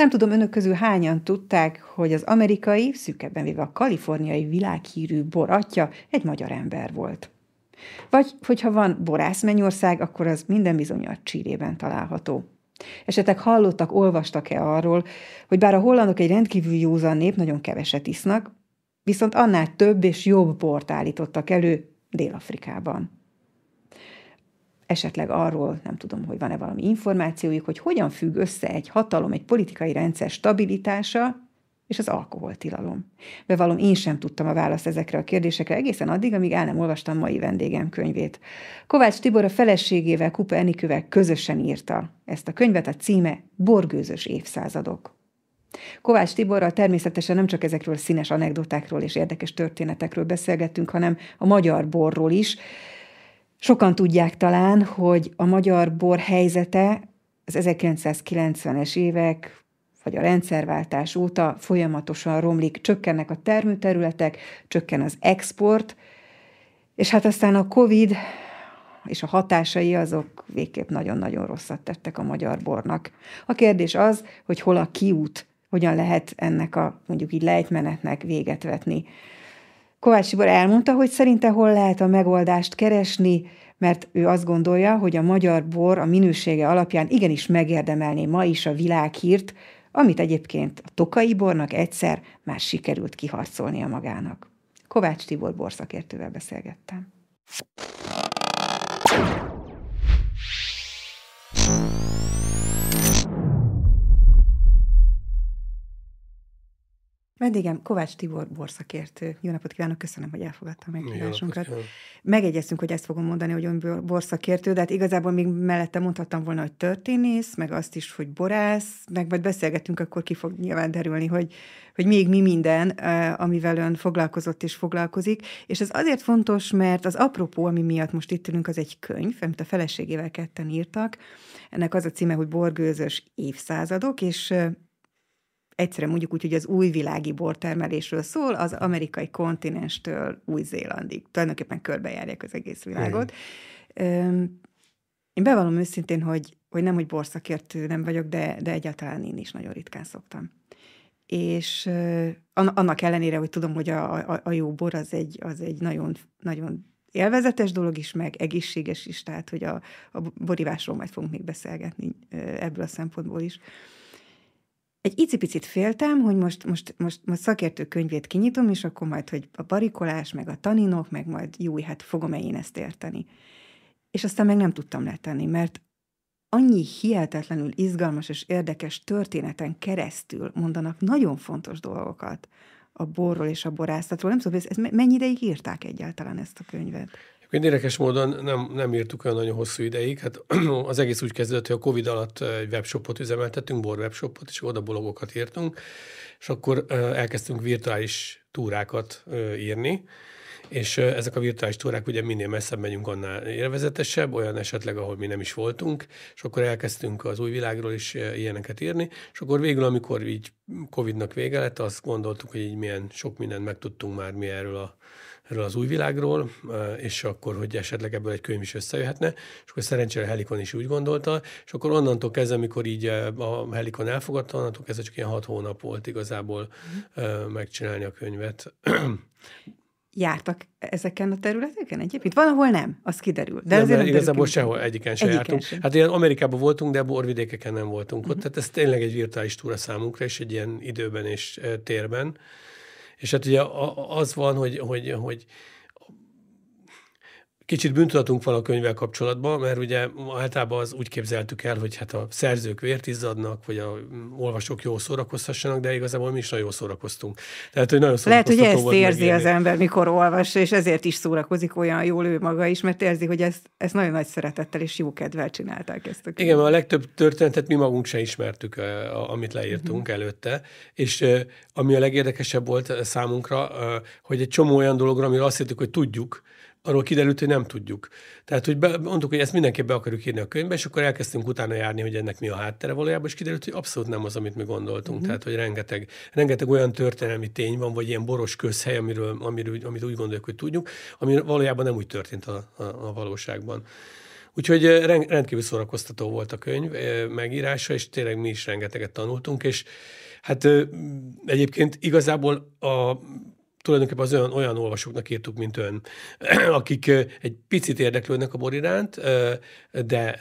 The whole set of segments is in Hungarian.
Nem tudom, önök közül hányan tudták, hogy az amerikai, szűkebben véve a kaliforniai világhírű bor atya egy magyar ember volt. Vagy, hogyha van borász mennyország, akkor az minden bizony a Csírében található. Esetleg hallottak, olvastak-e arról, hogy bár a hollandok egy rendkívül józan nép, nagyon keveset isznak, viszont annál több és jobb bort állítottak elő Dél-Afrikában. Esetleg arról nem tudom, hogy van-e valami információjuk, hogy hogyan függ össze egy hatalom, egy politikai rendszer stabilitása és az alkoholtilalom. Bevallom, én sem tudtam a választ ezekre a kérdésekre egészen addig, amíg el nem olvastam mai vendégem könyvét. Kovács Tibor a feleségével, Kupa Enikővel közösen írta ezt a könyvet, a címe Borgőzös évszázadok. Kovács Tiborral természetesen nem csak ezekről színes anekdotákról és érdekes történetekről beszélgettünk, hanem a magyar borról is. Sokan tudják talán, hogy a magyar bor helyzete az 1990-es évek vagy a rendszerváltás óta folyamatosan romlik, csökkennek a termőterületek, csökken az export, és hát aztán a Covid és a hatásai azok végképp nagyon-nagyon rosszat tettek a magyar bornak. A kérdés az, hogy hol a kiút, hogyan lehet ennek a mondjuk így lejtmenetnek véget vetni. Kovács Tibor elmondta, hogy szerinte hol lehet a megoldást keresni, mert ő azt gondolja, hogy a magyar bor a minősége alapján igenis megérdemelné ma is a világhírt, amit egyébként a tokai bornak egyszer már sikerült kiharcolnia magának. Kovács Tibor borszakértővel beszélgettem. Vendégem Kovács Tibor borszakértő. Jó napot kívánok, köszönöm, hogy elfogadta a meghívásunkat. Megegyeztünk, hogy ezt fogom mondani, hogy ön borszakértő, de hát igazából még mellette mondhattam volna, hogy történész, meg azt is, hogy borász, meg majd beszélgetünk, akkor ki fog nyilván derülni, hogy, hogy még mi minden, amivel ön foglalkozott és foglalkozik. És ez azért fontos, mert az apropó, ami miatt most itt ülünk, az egy könyv, amit a feleségével ketten írtak. Ennek az a címe, hogy Borgőzös évszázadok, és egyszerűen mondjuk úgy, hogy az újvilági bortermelésről szól, az amerikai kontinenstől Új-Zélandig. Tulajdonképpen körbejárják az egész világot. Én bevallom őszintén, hogy, hogy nem, hogy borszakértő nem vagyok, de, de egyáltalán én is nagyon ritkán szoktam. És annak ellenére, hogy tudom, hogy a, a, a jó bor az egy, az egy nagyon, nagyon élvezetes dolog is, meg egészséges is, tehát hogy a, a borivásról majd fogunk még beszélgetni ebből a szempontból is egy icipicit féltem, hogy most, most, most, most szakértő könyvét kinyitom, és akkor majd, hogy a barikolás, meg a taninok, meg majd jó, hát fogom-e én ezt érteni. És aztán meg nem tudtam letenni, mert annyi hihetetlenül izgalmas és érdekes történeten keresztül mondanak nagyon fontos dolgokat a borról és a borászatról. Nem tudom, ez, ez mennyi ideig írták egyáltalán ezt a könyvet? Érdekes módon nem, nem írtuk olyan nagyon hosszú ideig. Hát az egész úgy kezdődött, hogy a Covid alatt egy webshopot üzemeltettünk, bor webshopot, és oda blogokat írtunk, és akkor elkezdtünk virtuális túrákat írni, és ezek a virtuális túrák ugye minél messzebb megyünk, annál élvezetesebb, olyan esetleg, ahol mi nem is voltunk, és akkor elkezdtünk az új világról is ilyeneket írni, és akkor végül, amikor így Covid-nak vége lett, azt gondoltuk, hogy így milyen sok mindent megtudtunk már mi erről a erről az új világról, és akkor, hogy esetleg ebből egy könyv is összejöhetne, és akkor szerencsére Helikon is úgy gondolta, és akkor onnantól kezdve, amikor így a Helikon elfogadta, onnantól kezdve csak ilyen hat hónap volt igazából mm. megcsinálni a könyvet. Jártak ezeken a területeken egyébként? Van, ahol nem, az kiderül. De, nem, de igazából sehol, egyiken sem egyiken jártunk. Sem. Hát ilyen Amerikában voltunk, de borvidékeken nem voltunk uh-huh. ott. Tehát ez tényleg egy virtuális túra számunkra, és egy ilyen időben és térben. És hát ugye az van, hogy, hogy, hogy Kicsit bűntudatunk van a könyvvel kapcsolatban, mert ugye általában az úgy képzeltük el, hogy hát a szerzők vért izzadnak, vagy a olvasók jól szórakozhassanak, de igazából mi is nagyon jól szórakoztunk. Tehát, hogy nagyon Lehet, hogy ezt érzi megírni. az ember, mikor olvas, és ezért is szórakozik olyan jól ő maga is, mert érzi, hogy ezt, ezt nagyon nagy szeretettel és jó kedvel csinálták ezt a könyvet. Igen, a legtöbb történetet mi magunk sem ismertük, amit leírtunk uh-huh. előtte, és ami a legérdekesebb volt számunkra, hogy egy csomó olyan dologra, amiről azt hittük, hogy tudjuk, arról kiderült, hogy nem tudjuk. Tehát, hogy be, mondtuk, hogy ezt mindenképp be akarjuk írni a könyvbe, és akkor elkezdtünk utána járni, hogy ennek mi a háttere valójában, és kiderült, hogy abszolút nem az, amit mi gondoltunk. Uh-huh. Tehát, hogy rengeteg, rengeteg olyan történelmi tény van, vagy ilyen boros közhely, amiről, amiről, amit úgy gondoljuk, hogy tudjuk, ami valójában nem úgy történt a, a, a valóságban. Úgyhogy rendkívül szórakoztató volt a könyv megírása, és tényleg mi is rengeteget tanultunk, és hát egyébként igazából a tulajdonképpen az olyan, olyan olvasóknak írtuk, mint ön, akik egy picit érdeklődnek a bor iránt, de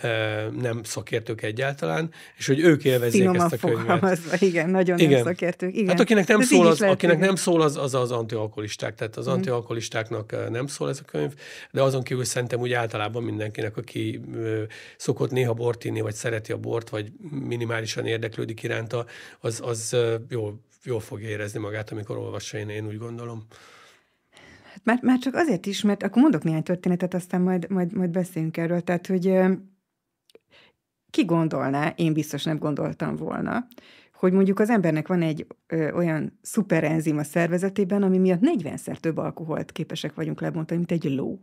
nem szakértők egyáltalán, és hogy ők élvezzék Finoman ezt a könyvet. Igen, nagyon igen. nem szakértők. Igen. Hát akinek nem, szól az, akinek nem szól, az, az az antialkoholisták. Tehát az mm. antialkoholistáknak nem szól ez a könyv, de azon kívül szerintem úgy általában mindenkinek, aki szokott néha bort inni, vagy szereti a bort, vagy minimálisan érdeklődik iránta, az, az jól jól fogja érezni magát, amikor olvassa, én, én úgy gondolom. Hát már, már csak azért is, mert akkor mondok néhány történetet, aztán majd, majd, majd beszélünk erről. Tehát, hogy ki gondolná, én biztos nem gondoltam volna, hogy mondjuk az embernek van egy ö, olyan szuperenzim a szervezetében, ami miatt 40-szer több alkoholt képesek vagyunk lebontani, mint egy ló.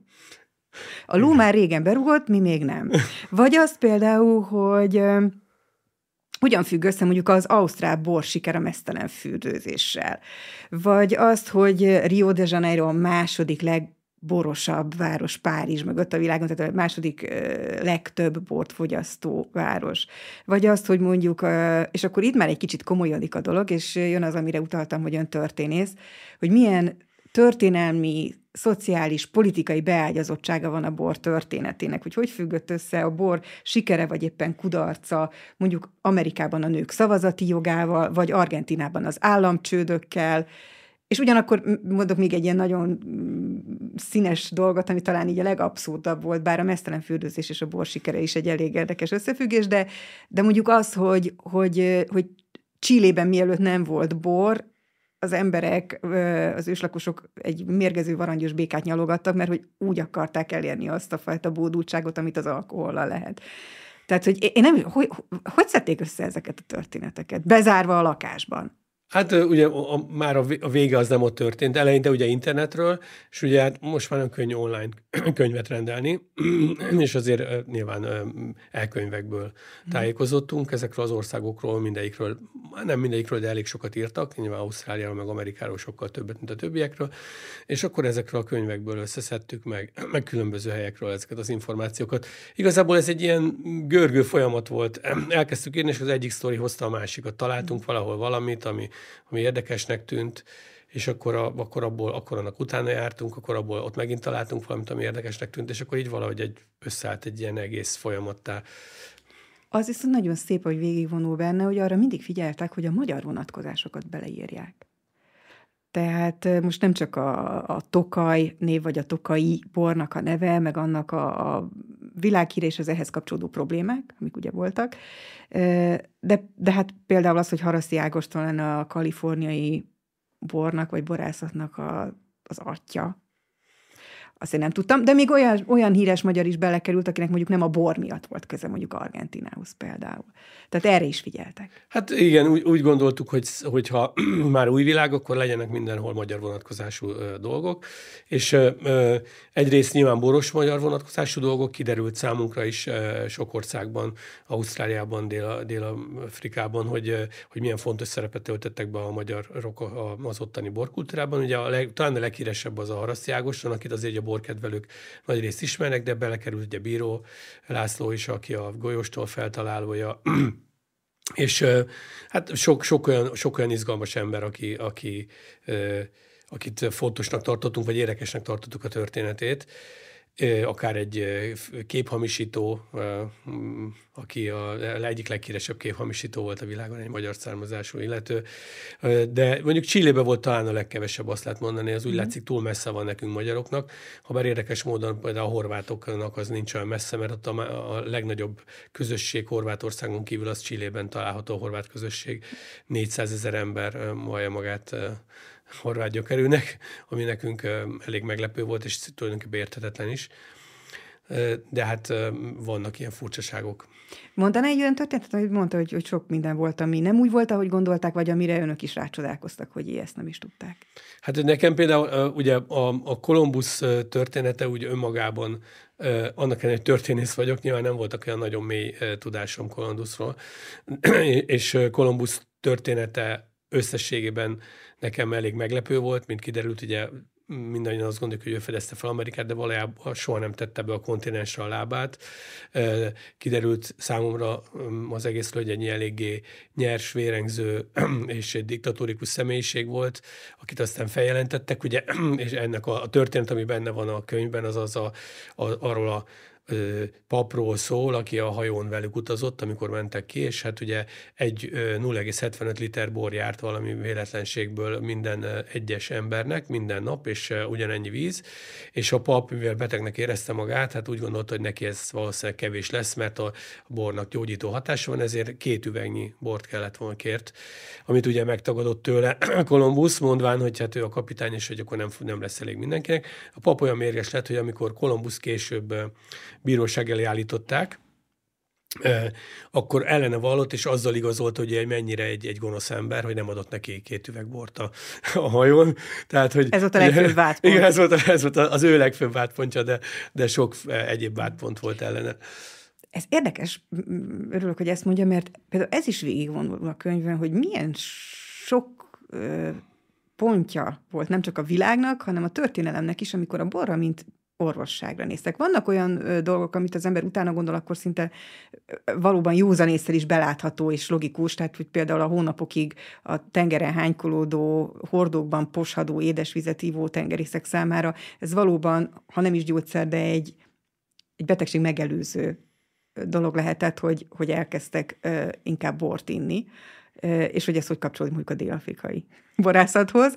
A ló már régen berúgott, mi még nem. Vagy az például, hogy hogyan függ össze mondjuk az ausztrál bor siker a mesztelen fürdőzéssel? Vagy azt, hogy Rio de Janeiro a második legborosabb város Párizs mögött a világon, tehát a második legtöbb bort fogyasztó város. Vagy azt, hogy mondjuk, és akkor itt már egy kicsit komolyodik a dolog, és jön az, amire utaltam, hogy ön történész, hogy milyen történelmi szociális, politikai beágyazottsága van a bor történetének, hogy hogy függött össze a bor sikere, vagy éppen kudarca, mondjuk Amerikában a nők szavazati jogával, vagy Argentinában az államcsődökkel, és ugyanakkor mondok még egy ilyen nagyon színes dolgot, ami talán így a legabszurdabb volt, bár a mesztelen fürdőzés és a bor sikere is egy elég érdekes összefüggés, de, de mondjuk az, hogy, hogy, hogy Csillében mielőtt nem volt bor, az emberek, az őslakosok egy mérgező varangyos békát nyalogattak, mert hogy úgy akarták elérni azt a fajta bódultságot, amit az alkohollal lehet. Tehát, hogy én nem, hogy, hogy szedték össze ezeket a történeteket? Bezárva a lakásban. Hát ugye a, a, már a, vége az nem ott történt. Eleinte ugye internetről, és ugye hát most már nem könnyű online könyvet rendelni, és azért nyilván elkönyvekből tájékozottunk ezekről az országokról, mindegyikről, nem mindegyikről, de elég sokat írtak, nyilván Ausztráliáról, meg Amerikáról sokkal többet, mint a többiekről, és akkor ezekről a könyvekből összeszedtük meg, meg különböző helyekről ezeket az információkat. Igazából ez egy ilyen görgő folyamat volt. Elkezdtük írni, és az egyik sztori hozta a másikat. Találtunk valahol valamit, ami ami érdekesnek tűnt, és akkor, a, akkor, abból, akkor annak utána jártunk, akkor abból ott megint találtunk valamit, ami érdekesnek tűnt, és akkor így valahogy egy, összeállt egy ilyen egész folyamattá. Az viszont nagyon szép, hogy végigvonul benne, hogy arra mindig figyeltek, hogy a magyar vonatkozásokat beleírják. Tehát most nem csak a, a Tokaj név, vagy a Tokai bornak a neve, meg annak a, a világhír és az ehhez kapcsolódó problémák, amik ugye voltak, de, de hát például az, hogy Haraszti Ágoston lenne a kaliforniai bornak, vagy borászatnak a, az atya, azt én nem tudtam, de még olyan, olyan híres magyar is belekerült, akinek mondjuk nem a bor miatt volt köze mondjuk Argentinához például. Tehát erre is figyeltek. Hát igen, úgy, úgy gondoltuk, hogy hogyha már új világ, akkor legyenek mindenhol magyar vonatkozású ö, dolgok, és ö, ö, egyrészt nyilván boros magyar vonatkozású dolgok, kiderült számunkra is ö, sok országban, Ausztráliában, Dél- Dél-Afrikában, hogy, hogy milyen fontos szerepet töltöttek be a magyar rok az ottani borkultúrában. Ugye a leg, talán a leghíresebb az a Haraszti Ágoston, akit azért a borkedvelők nagy részt ismernek, de belekerült ugye Bíró László is, aki a golyóstól feltalálója, és hát sok, sok, olyan, sok olyan izgalmas ember, aki, aki, akit fontosnak tartottunk, vagy érdekesnek tartottuk a történetét akár egy képhamisító, aki a egyik leghíresebb képhamisító volt a világon, egy magyar származású illető, de mondjuk Csillébe volt talán a legkevesebb, azt lehet mondani, az úgy mm. látszik túl messze van nekünk magyaroknak, ha bár érdekes módon például a horvátoknak az nincs olyan messze, mert ott a, a legnagyobb közösség Horvátországon kívül az Csillében található a horvát közösség, 400 ezer ember vallja magát horvát gyökerűnek, ami nekünk elég meglepő volt, és tulajdonképpen érthetetlen is. De hát vannak ilyen furcsaságok. Mondaná egy olyan történetet, hogy mondta, hogy, hogy sok minden volt, ami nem úgy volt, ahogy gondolták, vagy amire önök is rácsodálkoztak, hogy ezt nem is tudták? Hát nekem például ugye a, a Kolumbusz története úgy önmagában, annak ellenére, hogy történész vagyok, nyilván nem voltak olyan nagyon mély tudásom Kolumbuszról, és Kolumbusz története összességében nekem elég meglepő volt, mint kiderült, ugye mindannyian azt gondoljuk, hogy ő fedezte fel Amerikát, de valójában soha nem tette be a kontinensre a lábát. Kiderült számomra az egészről, hogy egy eléggé nyers, vérengző és egy diktatórikus személyiség volt, akit aztán feljelentettek, ugye, és ennek a, a történet, ami benne van a könyvben, az az a, a, arról a papról szól, aki a hajón velük utazott, amikor mentek ki, és hát ugye egy 0,75 liter bor járt valami véletlenségből minden egyes embernek minden nap, és ugyanennyi víz, és a pap, mivel betegnek érezte magát, hát úgy gondolta, hogy neki ez valószínűleg kevés lesz, mert a bornak gyógyító hatása van, ezért két üvegnyi bort kellett volna kért, amit ugye megtagadott tőle Kolumbusz, mondván, hogy hát ő a kapitány, és hogy akkor nem, nem lesz elég mindenkinek. A pap olyan mérges lett, hogy amikor Kolumbusz később bíróság elé állították, akkor ellene vallott, és azzal igazolt, hogy mennyire egy, egy gonosz ember, hogy nem adott neki két üveg bort a, a hajón. Tehát, hogy, ez volt a legfőbb vádpont. Igen, ez volt, ez volt az ő legfőbb vádpontja, de, de sok egyéb vádpont volt ellene. Ez érdekes, örülök, hogy ezt mondja, mert például ez is végigvonul a könyvben, hogy milyen sok pontja volt nem csak a világnak, hanem a történelemnek is, amikor a borra, mint orvosságra néztek. Vannak olyan ö, dolgok, amit az ember utána gondol, akkor szinte valóban józanészsel is belátható és logikus, tehát hogy például a hónapokig a tengeren hánykolódó, hordókban poshadó édesvizet ívó tengerészek számára ez valóban, ha nem is gyógyszer, de egy, egy betegség megelőző dolog lehetett, hogy, hogy elkezdtek ö, inkább bort inni és hogy ez hogy kapcsolódik mondjuk a dél-afrikai borászathoz.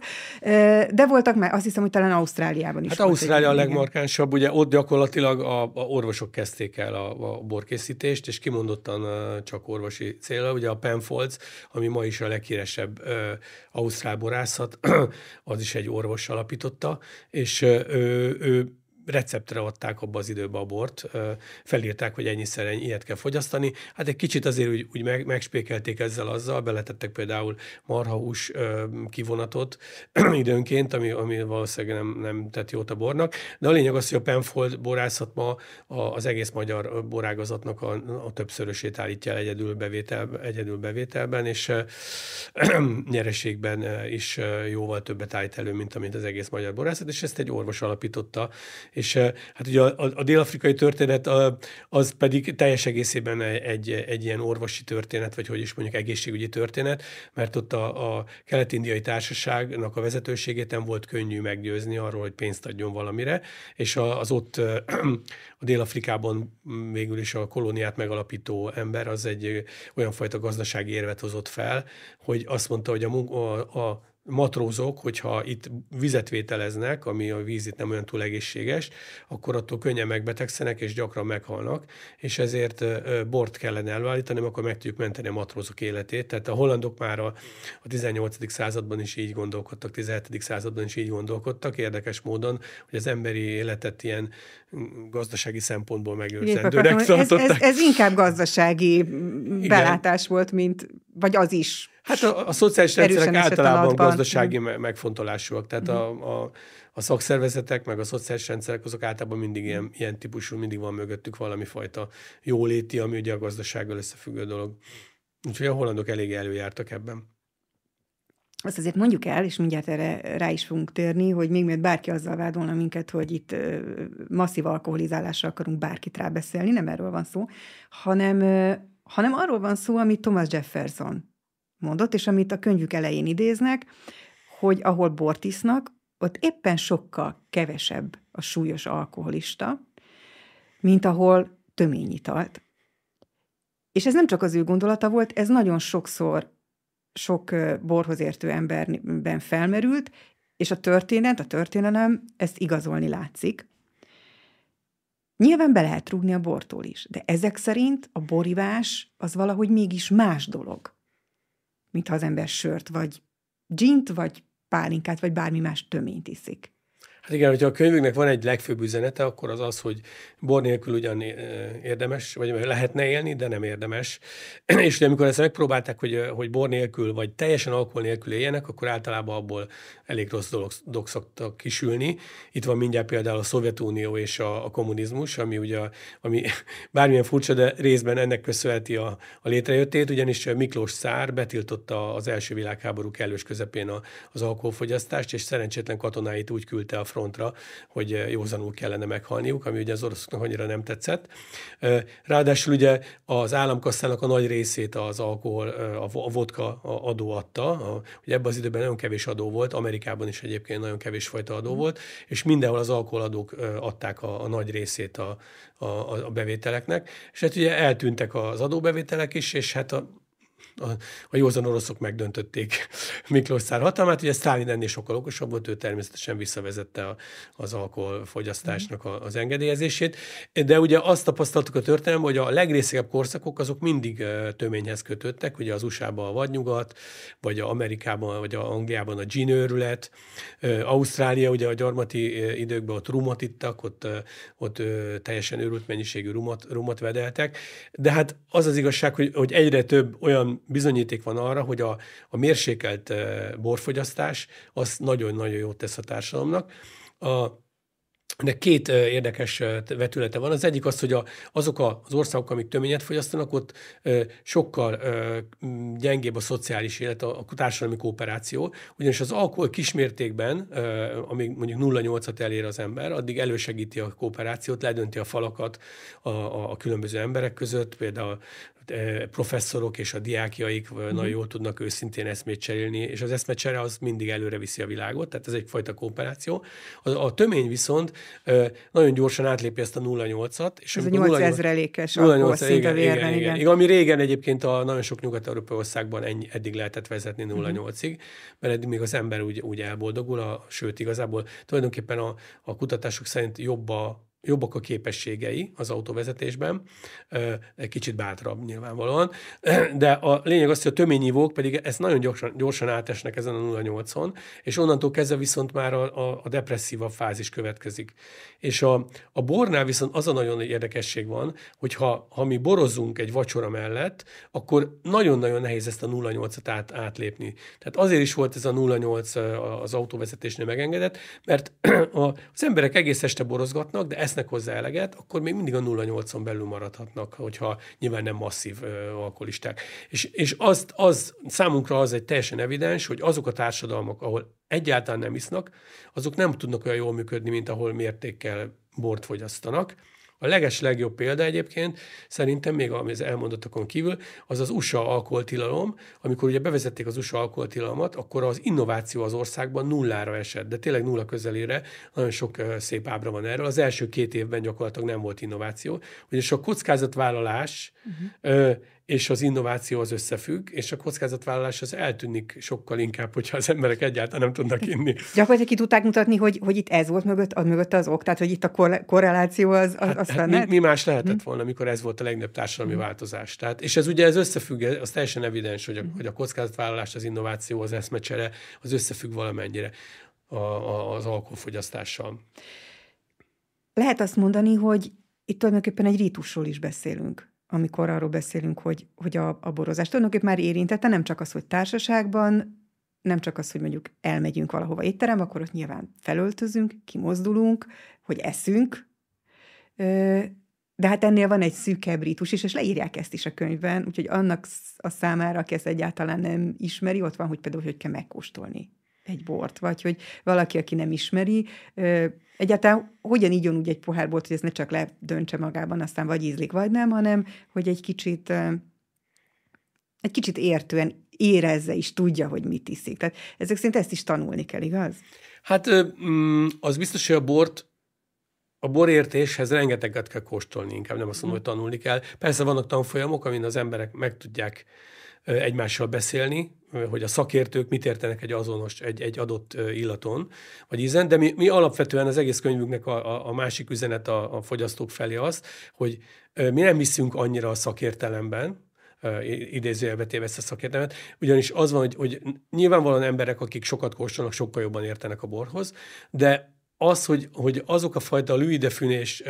De voltak már, azt hiszem, hogy talán Ausztráliában is. Hát Ausztrália a legmarkánsabb, ugye ott gyakorlatilag a, a orvosok kezdték el a, a borkészítést, és kimondottan csak orvosi célra. Ugye a Penfolds, ami ma is a leghíresebb uh, ausztrál borászat, az is egy orvos alapította, és uh, ő, ő receptre adták abba az időbe a bort, felírták, hogy ennyiszer ennyi, ilyet kell fogyasztani. Hát egy kicsit azért úgy, úgy meg, megspékelték ezzel azzal, beletettek például marhahús kivonatot időnként, ami, ami valószínűleg nem, nem tett jót a bornak. De a lényeg az, hogy a Penfold borászat ma az egész magyar borágazatnak a, a többszörösét állítja el egyedül, bevétel, egyedül bevételben, és nyereségben is jóval többet állít elő, mint amint az egész magyar borászat, és ezt egy orvos alapította, és hát ugye a, a, a dél-afrikai történet az pedig teljes egészében egy, egy ilyen orvosi történet, vagy hogy is mondjuk egészségügyi történet, mert ott a, a kelet-indiai társaságnak a vezetőségét nem volt könnyű meggyőzni arról, hogy pénzt adjon valamire, és az ott a Dél-Afrikában végül is a kolóniát megalapító ember az egy olyan fajta gazdasági érvet hozott fel, hogy azt mondta, hogy a, a, a matrózok, hogyha itt vizet vételeznek, ami a víz itt nem olyan túl egészséges, akkor attól könnyen megbetegszenek és gyakran meghalnak, és ezért bort kellene előállítani, akkor meg tudjuk menteni a matrózok életét. Tehát a hollandok már a, a 18. században is így gondolkodtak, 17. században is így gondolkodtak, érdekes módon, hogy az emberi életet ilyen gazdasági szempontból megőrzendőnek tartották. Ez, ez, ez inkább gazdasági belátás Igen. volt, mint, vagy az is Hát a, a szociális rendszerek általában gazdasági mm. megfontolásúak, tehát mm. a, a, a szakszervezetek, meg a szociális rendszerek azok általában mindig ilyen, ilyen típusú, mindig van mögöttük valami fajta jóléti, ami ugye a gazdasággal összefüggő dolog. Úgyhogy a hollandok elég előjártak ebben. Azt azért mondjuk el, és mindjárt erre rá is fogunk térni, hogy még mielőtt bárki azzal vádolna minket, hogy itt masszív alkoholizálásra akarunk bárkit rábeszélni, nem erről van szó, hanem, hanem arról van szó, amit Thomas Jefferson mondott, és amit a könyvük elején idéznek, hogy ahol bort isznak, ott éppen sokkal kevesebb a súlyos alkoholista, mint ahol töményitalt. És ez nem csak az ő gondolata volt, ez nagyon sokszor sok borhoz értő emberben felmerült, és a történet, a történelem ezt igazolni látszik. Nyilván be lehet rúgni a bortól is, de ezek szerint a borivás az valahogy mégis más dolog mintha az ember sört, vagy gint, vagy pálinkát, vagy bármi más töményt iszik. Hát igen, hogyha a könyvünknek van egy legfőbb üzenete, akkor az az, hogy bor nélkül ugyan érdemes, vagy lehetne élni, de nem érdemes. És ugye amikor ezt megpróbálták, hogy, hogy bor nélkül, vagy teljesen alkohol nélkül éljenek, akkor általában abból elég rossz dolog, szoktak kisülni. Itt van mindjárt például a Szovjetunió és a, a kommunizmus, ami ugye, ami bármilyen furcsa, de részben ennek köszönheti a, a létrejöttét, ugyanis Miklós Szár betiltotta az első világháború kellős közepén a, az alkoholfogyasztást, és szerencsétlen katonáit úgy küldte a frontra, hogy józanul kellene meghalniuk, ami ugye az oroszoknak annyira nem tetszett. Ráadásul ugye az államkasszának a nagy részét az alkohol, a vodka adó adta. Ugye ebben az időben nagyon kevés adó volt, Amerikában is egyébként nagyon kevés fajta adó volt, és mindenhol az alkoholadók adták a, a nagy részét a, a, a bevételeknek. És hát ugye eltűntek az adóbevételek is, és hát a, a, a józan oroszok megdöntötték Miklós Szár hatalmát. Ugye Sztálin ennél sokkal okosabb volt, ő természetesen visszavezette a, az alkoholfogyasztásnak a, az engedélyezését. De ugye azt tapasztaltuk a történelemben, hogy a legrészegebb korszakok azok mindig töményhez kötöttek, ugye az USA-ban a vadnyugat, vagy a Amerikában, vagy a Angliában a gin Ausztrália, ugye a gyarmati időkben ott rumot ittak, ott, ott teljesen őrült mennyiségű rumot, rumot vedeltek. De hát az az igazság, hogy, hogy egyre több olyan bizonyíték van arra, hogy a, a mérsékelt borfogyasztás az nagyon-nagyon jót tesz a társadalomnak. A, de két érdekes vetülete van. Az egyik az, hogy a, azok az országok, amik töményet fogyasztanak, ott sokkal gyengébb a szociális élet, a, a társadalmi kooperáció, ugyanis az alkohol kismértékben, amíg mondjuk 0,8-at elér az ember, addig elősegíti a kooperációt, ledönti a falakat a, a, a különböző emberek között, például professzorok és a diákjaik mm. nagyon jól tudnak őszintén eszmét cserélni, és az eszmecsere az mindig előre viszi a világot, tehát ez egyfajta kooperáció. A, a tömény viszont nagyon gyorsan átlépi ezt a 0,8-at. És ez a 8 ezrelékes szint igen, igen, igen, igen. igen. Ami régen egyébként a nagyon sok nyugat-európai országban ennyi, eddig lehetett vezetni 0,8-ig, mhm. mert eddig még az ember úgy, úgy elboldogul, a, sőt igazából tulajdonképpen a, a kutatások szerint jobb a jobbak a képességei az autóvezetésben, kicsit bátrabb nyilvánvalóan, de a lényeg az, hogy a töményívók pedig ezt nagyon gyorsan, gyorsan átesnek ezen a 0,8-on, és onnantól kezdve viszont már a, a, a depresszívabb fázis következik. És a, a bornál viszont az a nagyon érdekesség van, hogy ha, ha mi borozunk egy vacsora mellett, akkor nagyon-nagyon nehéz ezt a 0,8-at át, átlépni. Tehát azért is volt ez a 0,8 az autóvezetésnél megengedett, mert az emberek egész este borozgatnak, de esznek hozzá eleget, akkor még mindig a 0,8-on belül maradhatnak, hogyha nyilván nem masszív ö, alkoholisták. És, és azt, az, számunkra az egy teljesen evidens, hogy azok a társadalmak, ahol egyáltalán nem isznak, azok nem tudnak olyan jól működni, mint ahol mértékkel bort fogyasztanak. A leges legjobb példa egyébként szerintem még az elmondottakon kívül az az USA alkoholtilalom, amikor ugye bevezették az USA alkoholtilalmat, akkor az innováció az országban nullára esett, de tényleg nulla közelére, nagyon sok szép ábra van erről. Az első két évben gyakorlatilag nem volt innováció, ugyanis a kockázatvállalás uh-huh és az innováció az összefügg, és a kockázatvállalás az eltűnik sokkal inkább, hogyha az emberek egyáltalán nem tudnak inni. Gyakorlatilag ki tudták mutatni, hogy, hogy itt ez volt mögött, az mögött az ok, tehát hogy itt a korreláció az, az, hát, hát mi, mi, más lehetett hm. volna, amikor ez volt a legnagyobb társadalmi hm. változás. Tehát, és ez ugye ez összefügg, az teljesen evidens, hogy a, hm. hogy a kockázatvállalás, az innováció, az eszmecsere, az összefügg valamennyire a, a, az alkoholfogyasztással. Lehet azt mondani, hogy itt tulajdonképpen egy rítusról is beszélünk amikor arról beszélünk, hogy, hogy a, a borozás tulajdonképpen már érintette, nem csak az, hogy társaságban, nem csak az, hogy mondjuk elmegyünk valahova étterem, akkor ott nyilván felöltözünk, kimozdulunk, hogy eszünk, de hát ennél van egy szűkebb rítus is, és leírják ezt is a könyvben, úgyhogy annak a számára, aki ezt egyáltalán nem ismeri, ott van, hogy például, hogy kell megkóstolni egy bort, vagy hogy valaki, aki nem ismeri, egyáltalán hogyan igyon úgy egy pohár bort, hogy ez ne csak ledöntse magában, aztán vagy ízlik, vagy nem, hanem hogy egy kicsit egy kicsit értően érezze is, tudja, hogy mit iszik. Tehát ezek szerint ezt is tanulni kell, igaz? Hát mm, az biztos, hogy a bort a borértéshez rengeteget kell kóstolni, inkább nem azt mondom, hogy tanulni kell. Persze vannak tanfolyamok, amin az emberek meg tudják egymással beszélni, hogy a szakértők mit értenek egy azonos, egy, egy adott illaton, vagy ízen, de mi, mi alapvetően az egész könyvünknek a, a, másik üzenet a, a fogyasztók felé az, hogy mi nem hiszünk annyira a szakértelemben, idézőjelbe téve ezt a szakértelmet, ugyanis az van, hogy, hogy nyilvánvalóan emberek, akik sokat kóstolnak, sokkal jobban értenek a borhoz, de az, hogy, hogy azok a fajta lüidefünés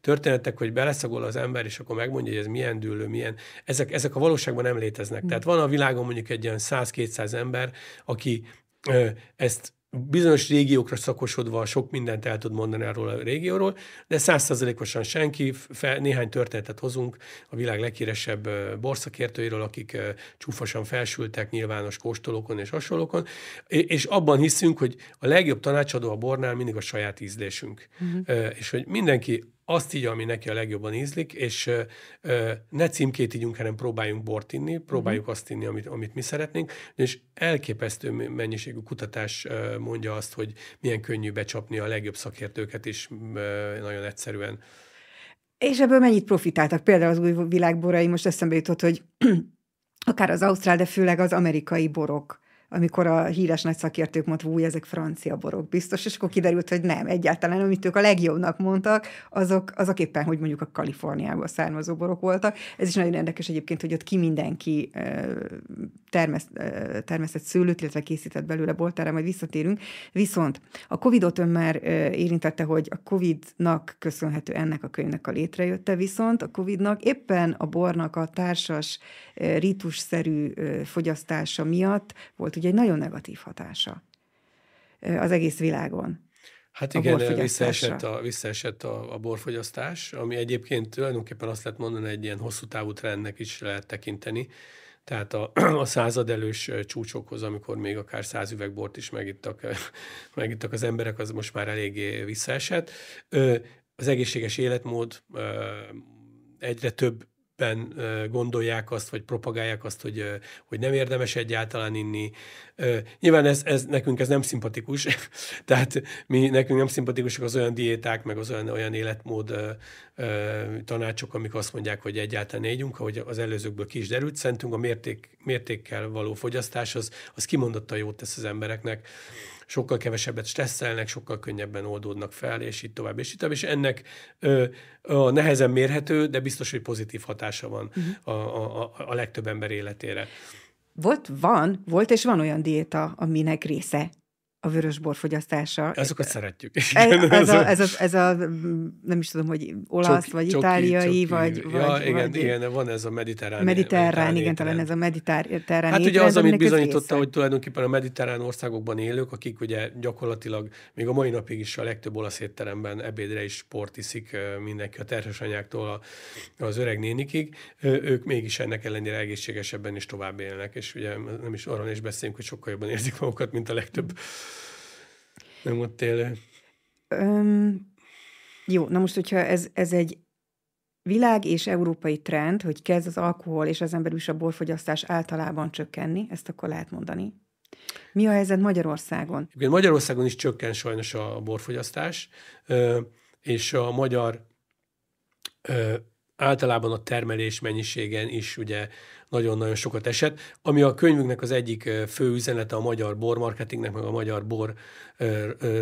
történetek, hogy beleszagol az ember, és akkor megmondja, hogy ez milyen dűlő, milyen, ezek, ezek a valóságban nem léteznek. Mm. Tehát van a világon mondjuk egy olyan 100-200 ember, aki ö, ezt bizonyos régiókra szakosodva sok mindent el tud mondani arról a régióról, de százszerzelékosan senki, fel, néhány történetet hozunk a világ leghíresebb borszakértőiről, akik csúfosan felsültek nyilvános kóstolókon és hasonlókon, és abban hiszünk, hogy a legjobb tanácsadó a bornál mindig a saját ízlésünk. Uh-huh. És hogy mindenki azt így, ami neki a legjobban ízlik, és ö, ne címkét ígyunk, hanem próbáljunk bort inni, próbáljuk uh-huh. azt inni, amit, amit mi szeretnénk, és elképesztő mennyiségű kutatás ö, mondja azt, hogy milyen könnyű becsapni a legjobb szakértőket is ö, nagyon egyszerűen. És ebből mennyit profitáltak? Például az új világborai, most eszembe jutott, hogy akár az ausztrál, de főleg az amerikai borok amikor a híres nagy szakértők mondták, hogy ezek francia borok biztos, és akkor kiderült, hogy nem, egyáltalán, amit ők a legjobbnak mondtak, azok, azok éppen, hogy mondjuk a Kaliforniából származó borok voltak. Ez is nagyon érdekes egyébként, hogy ott ki mindenki termeszt, termesztett szőlőt, illetve készített belőle bort, erre majd visszatérünk. Viszont a Covid-ot ön már érintette, hogy a Covid-nak köszönhető ennek a könyvnek a létrejötte, viszont a Covid-nak éppen a bornak a társas rítusszerű fogyasztása miatt volt ugye egy nagyon negatív hatása az egész világon. Hát igen, visszaesett, a, visszaesett a, a borfogyasztás, ami egyébként tulajdonképpen azt lehet mondani, egy ilyen hosszú távú trendnek is lehet tekinteni. Tehát a, a századelős csúcsokhoz, amikor még akár száz üveg bort is megittak, megittak az emberek, az most már eléggé visszaesett. Az egészséges életmód egyre több ben gondolják azt, vagy propagálják azt, hogy, hogy nem érdemes egyáltalán inni. Nyilván ez, ez nekünk ez nem szimpatikus, tehát mi nekünk nem szimpatikusak az olyan diéták, meg az olyan, olyan életmód tanácsok, amik azt mondják, hogy egyáltalán égyünk, ahogy az előzőkből ki is derült, szerintünk a mérték, mértékkel való fogyasztás az, az kimondottan jót tesz az embereknek sokkal kevesebbet stresszelnek, sokkal könnyebben oldódnak fel, és így tovább, és így tovább. És ennek ö, a nehezen mérhető, de biztos, hogy pozitív hatása van uh-huh. a, a, a legtöbb ember életére. Volt, van, volt és van olyan diéta, aminek része a vörösbor fogyasztása. Azokat szeretjük. Ez, ez, a, ez, a, ez a, nem is tudom, hogy olasz, csoki, vagy csoki, itáliai, csoki. vagy, ja, vagy... igen, vagy, igen, van ez a mediterrán. Mediterrán, igen, talán ez a mediterrán Hát ugye az, amit bizonyította, hogy tulajdonképpen a mediterrán országokban élők, akik ugye gyakorlatilag még a mai napig is a legtöbb olasz étteremben ebédre is sport iszik mindenki a terhesanyáktól az öreg nénikig, ők mégis ennek ellenére egészségesebben is tovább élnek, és ugye nem is arról is beszélünk, hogy sokkal jobban érzik magukat, mint a legtöbb nem ott élő. Öm, jó, na most, hogyha ez, ez egy világ és európai trend, hogy kezd az alkohol és az ember is a borfogyasztás általában csökkenni, ezt akkor lehet mondani. Mi a helyzet Magyarországon? Magyarországon is csökken sajnos a borfogyasztás, és a magyar általában a termelés mennyiségen is ugye nagyon-nagyon sokat esett, ami a könyvünknek az egyik fő üzenete a magyar bormarketingnek, meg a magyar bor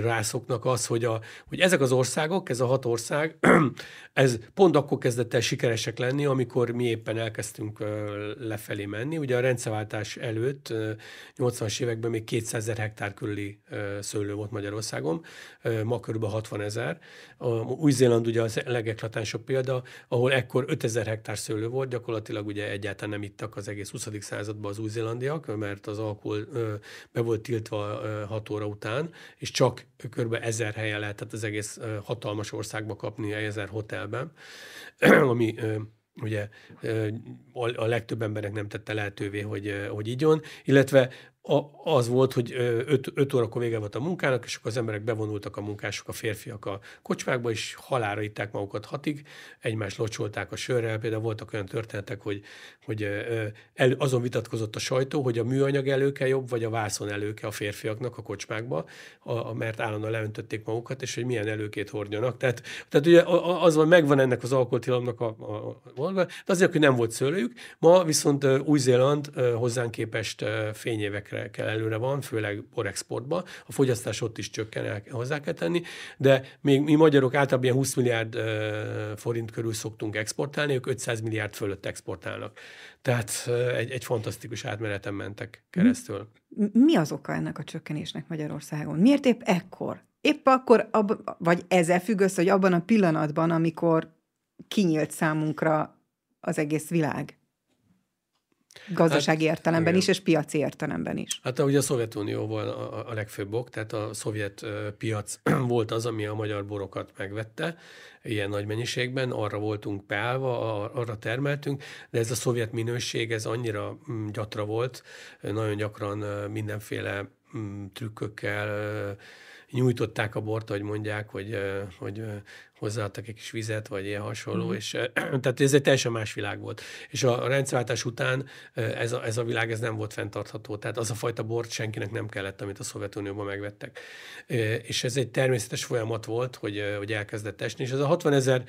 rászoknak az, hogy, a, hogy ezek az országok, ez a hat ország, ez pont akkor kezdett el sikeresek lenni, amikor mi éppen elkezdtünk lefelé menni. Ugye a rendszerváltás előtt, 80-as években még 200 ezer hektár körüli szőlő volt Magyarországon, ma kb. 60 ezer. Új-Zéland ugye az legeklatánsabb példa, ahol ekkor 5000 hektár szőlő volt, gyakorlatilag ugye egyáltalán nem ittak az egész 20. században az új-zélandiak, mert az alkohol be volt tiltva 6 óra után, és csak kb. ezer helyen lehetett az egész hatalmas országba kapni, ezer hotelben, ami ugye a legtöbb emberek nem tette lehetővé, hogy, hogy igyon, illetve az volt, hogy 5 órakor vége volt a munkának, és akkor az emberek bevonultak a munkások, a férfiak a kocsmákba, és halára itták magukat hatig, egymást locsolták a sörrel. Például voltak olyan történetek, hogy, hogy el, azon vitatkozott a sajtó, hogy a műanyag előke jobb, vagy a vászon előke a férfiaknak a kocsmákba, a, a, mert állandóan leöntötték magukat, és hogy milyen előkét hordjanak. Tehát, tehát ugye az van, megvan ennek az alkoholtilalomnak a, a, a de azért, hogy nem volt szőlőjük. Ma viszont Új-Zéland hozzánk képest fényévek évekre kell előre van, főleg borexportba. A fogyasztás ott is csökken, el, hozzá kell tenni, de még mi magyarok általában ilyen 20 milliárd forint körül szoktunk exportálni, ők 500 milliárd fölött exportálnak. Tehát egy, egy fantasztikus átmeneten mentek keresztül. Mi az oka ennek a csökkenésnek Magyarországon? Miért épp ekkor? Épp akkor, ab, vagy ezzel függ össze, hogy abban a pillanatban, amikor kinyílt számunkra az egész világ? Gazdasági hát, értelemben igen. is, és piaci értelemben is. Hát ugye a Szovjetunió volt a, a legfőbb ok, tehát a szovjet piac volt az, ami a magyar borokat megvette ilyen nagy mennyiségben, arra voltunk beállva, arra termeltünk, de ez a szovjet minőség, ez annyira mm, gyatra volt, nagyon gyakran mindenféle mm, trükkökkel nyújtották a bort, hogy mondják, hogy, hogy hozzáadtak egy kis vizet, vagy ilyen hasonló, mm. és tehát ez egy teljesen más világ volt. És a rendszerváltás után ez a, ez a világ ez nem volt fenntartható, tehát az a fajta bort senkinek nem kellett, amit a Szovjetunióban megvettek. És ez egy természetes folyamat volt, hogy, hogy elkezdett esni, és ez a 60 ezer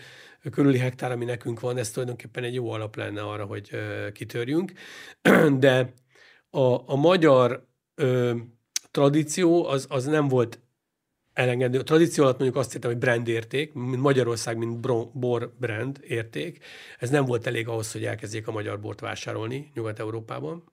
körüli hektár, ami nekünk van, ez tulajdonképpen egy jó alap lenne arra, hogy kitörjünk, de a, a magyar ö, tradíció az, az nem volt elengedő. A tradíció alatt mondjuk azt értem, hogy brand érték, mint Magyarország, mint bor brand érték. Ez nem volt elég ahhoz, hogy elkezdjék a magyar bort vásárolni Nyugat-Európában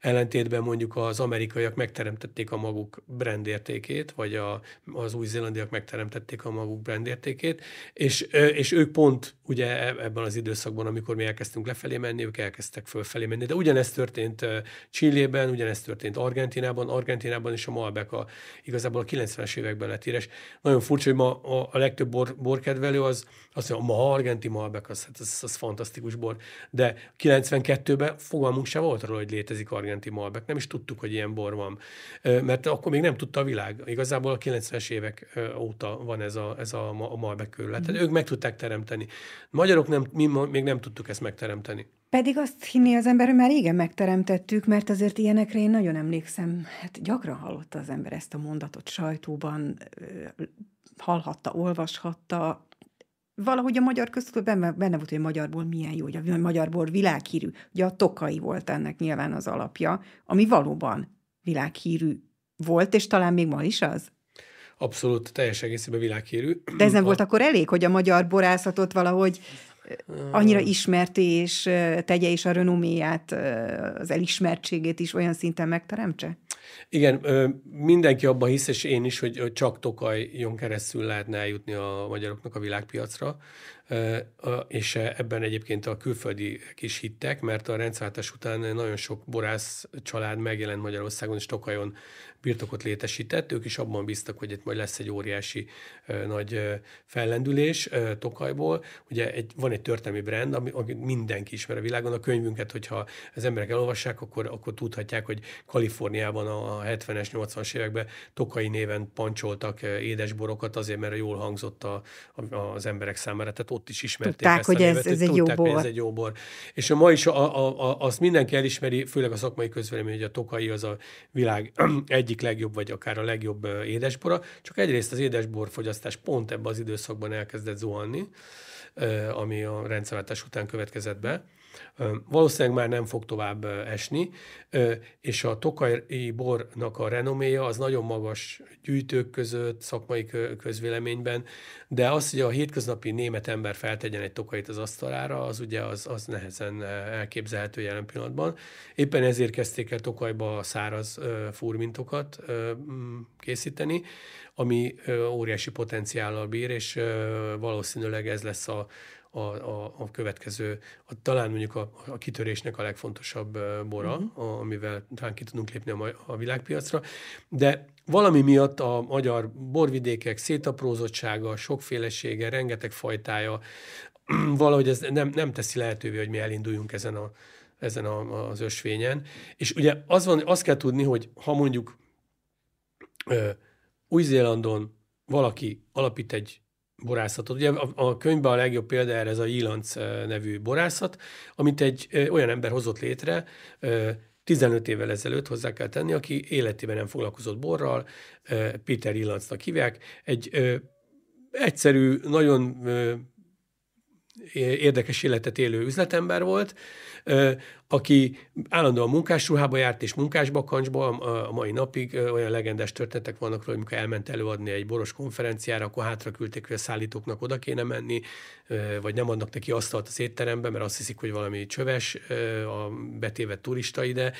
ellentétben mondjuk az amerikaiak megteremtették a maguk brandértékét, vagy a, az új-zélandiak megteremtették a maguk brandértékét, és, és ők pont ugye e, ebben az időszakban, amikor mi elkezdtünk lefelé menni, ők elkezdtek fölfelé menni. De ugyanezt történt Csillében, ugyanezt történt Argentinában, Argentinában is a Malbec a, igazából a 90-es években lett híres. Nagyon furcsa, hogy ma a, a legtöbb bor, borkedvelő az azt mondja, ma argentin Malbec, az, hát az, az fantasztikus bor. De 92-ben fogalmunk sem volt arról, hogy létezik argentin argentin Malbec, nem is tudtuk, hogy ilyen bor van. Mert akkor még nem tudta a világ. Igazából a 90-es évek óta van ez a, ez a, Malbec körület. Tehát ők meg tudták teremteni. Magyarok nem, mi még nem tudtuk ezt megteremteni. Pedig azt hinni az ember, hogy már régen megteremtettük, mert azért ilyenekre én nagyon emlékszem, hát gyakran hallotta az ember ezt a mondatot sajtóban, hallhatta, olvashatta, valahogy a magyar köztudatban benne, benne volt, hogy a magyarból milyen jó, hogy a magyarból világhírű. Ugye a tokai volt ennek nyilván az alapja, ami valóban világhírű volt, és talán még ma is az. Abszolút, teljes egészében világhírű. De ez nem a... volt akkor elég, hogy a magyar borászatot valahogy annyira ismerté és tegye is a renoméját, az elismertségét is olyan szinten megteremtse? Igen, mindenki abban hisz, és én is, hogy csak Tokajjon keresztül lehetne eljutni a magyaroknak a világpiacra és ebben egyébként a külföldiek is hittek, mert a rendszerváltás után nagyon sok borász család megjelent Magyarországon, és Tokajon birtokot létesített. Ők is abban bíztak, hogy itt majd lesz egy óriási nagy fellendülés Tokajból. Ugye egy, van egy történelmi brand, ami, ami mindenki ismer a világon. A könyvünket, hogyha az emberek elolvassák, akkor, akkor tudhatják, hogy Kaliforniában a 70-es, 80-as években Tokai néven pancsoltak édesborokat azért, mert jól hangzott a, a, az emberek számára. Tehát ott is ismerték tudták, ezt hogy a névet, ez, ez egy tudták, jó bor. ez egy jó bor. És a ma is a, a, a, azt mindenki elismeri, főleg a szakmai közvélemény, hogy a Tokai az a világ egyik legjobb, vagy akár a legjobb édesbora, csak egyrészt az édesbor fogyasztás pont ebben az időszakban elkezdett zuhanni, ami a rendszerváltás után következett be Valószínűleg már nem fog tovább esni, és a tokai bornak a renoméja az nagyon magas gyűjtők között, szakmai közvéleményben, de az, hogy a hétköznapi német ember feltegyen egy tokait az asztalára, az ugye az, az nehezen elképzelhető jelen pillanatban. Éppen ezért kezdték el Tokajba száraz fúrmintokat készíteni, ami óriási potenciállal bír, és valószínűleg ez lesz a, a, a, a következő, a, talán mondjuk a, a kitörésnek a legfontosabb bora, uh-huh. a, amivel talán ki tudunk lépni a, a világpiacra. De valami miatt a magyar borvidékek szétaprózottsága, sokfélesége, rengeteg fajtája, valahogy ez nem, nem teszi lehetővé, hogy mi elinduljunk ezen, a, ezen a, az ösvényen. És ugye az van, azt kell tudni, hogy ha mondjuk Új-Zélandon valaki alapít egy borászatot. Ugye a, a könyvben a legjobb példa erre ez a Jilanc nevű borászat, amit egy olyan ember hozott létre, ö, 15 évvel ezelőtt hozzá kell tenni, aki életében nem foglalkozott borral, Peter Jilancnak hívják, egy egyszerű, nagyon érdekes életet élő üzletember volt, aki állandóan munkásruhába járt és munkásbakancsba, a mai napig olyan legendás történetek vannak róla, amikor elment előadni egy boros konferenciára, akkor hátra küldték, hogy a szállítóknak oda kéne menni, vagy nem adnak neki asztalt az étterembe, mert azt hiszik, hogy valami csöves, a betévet turista ide.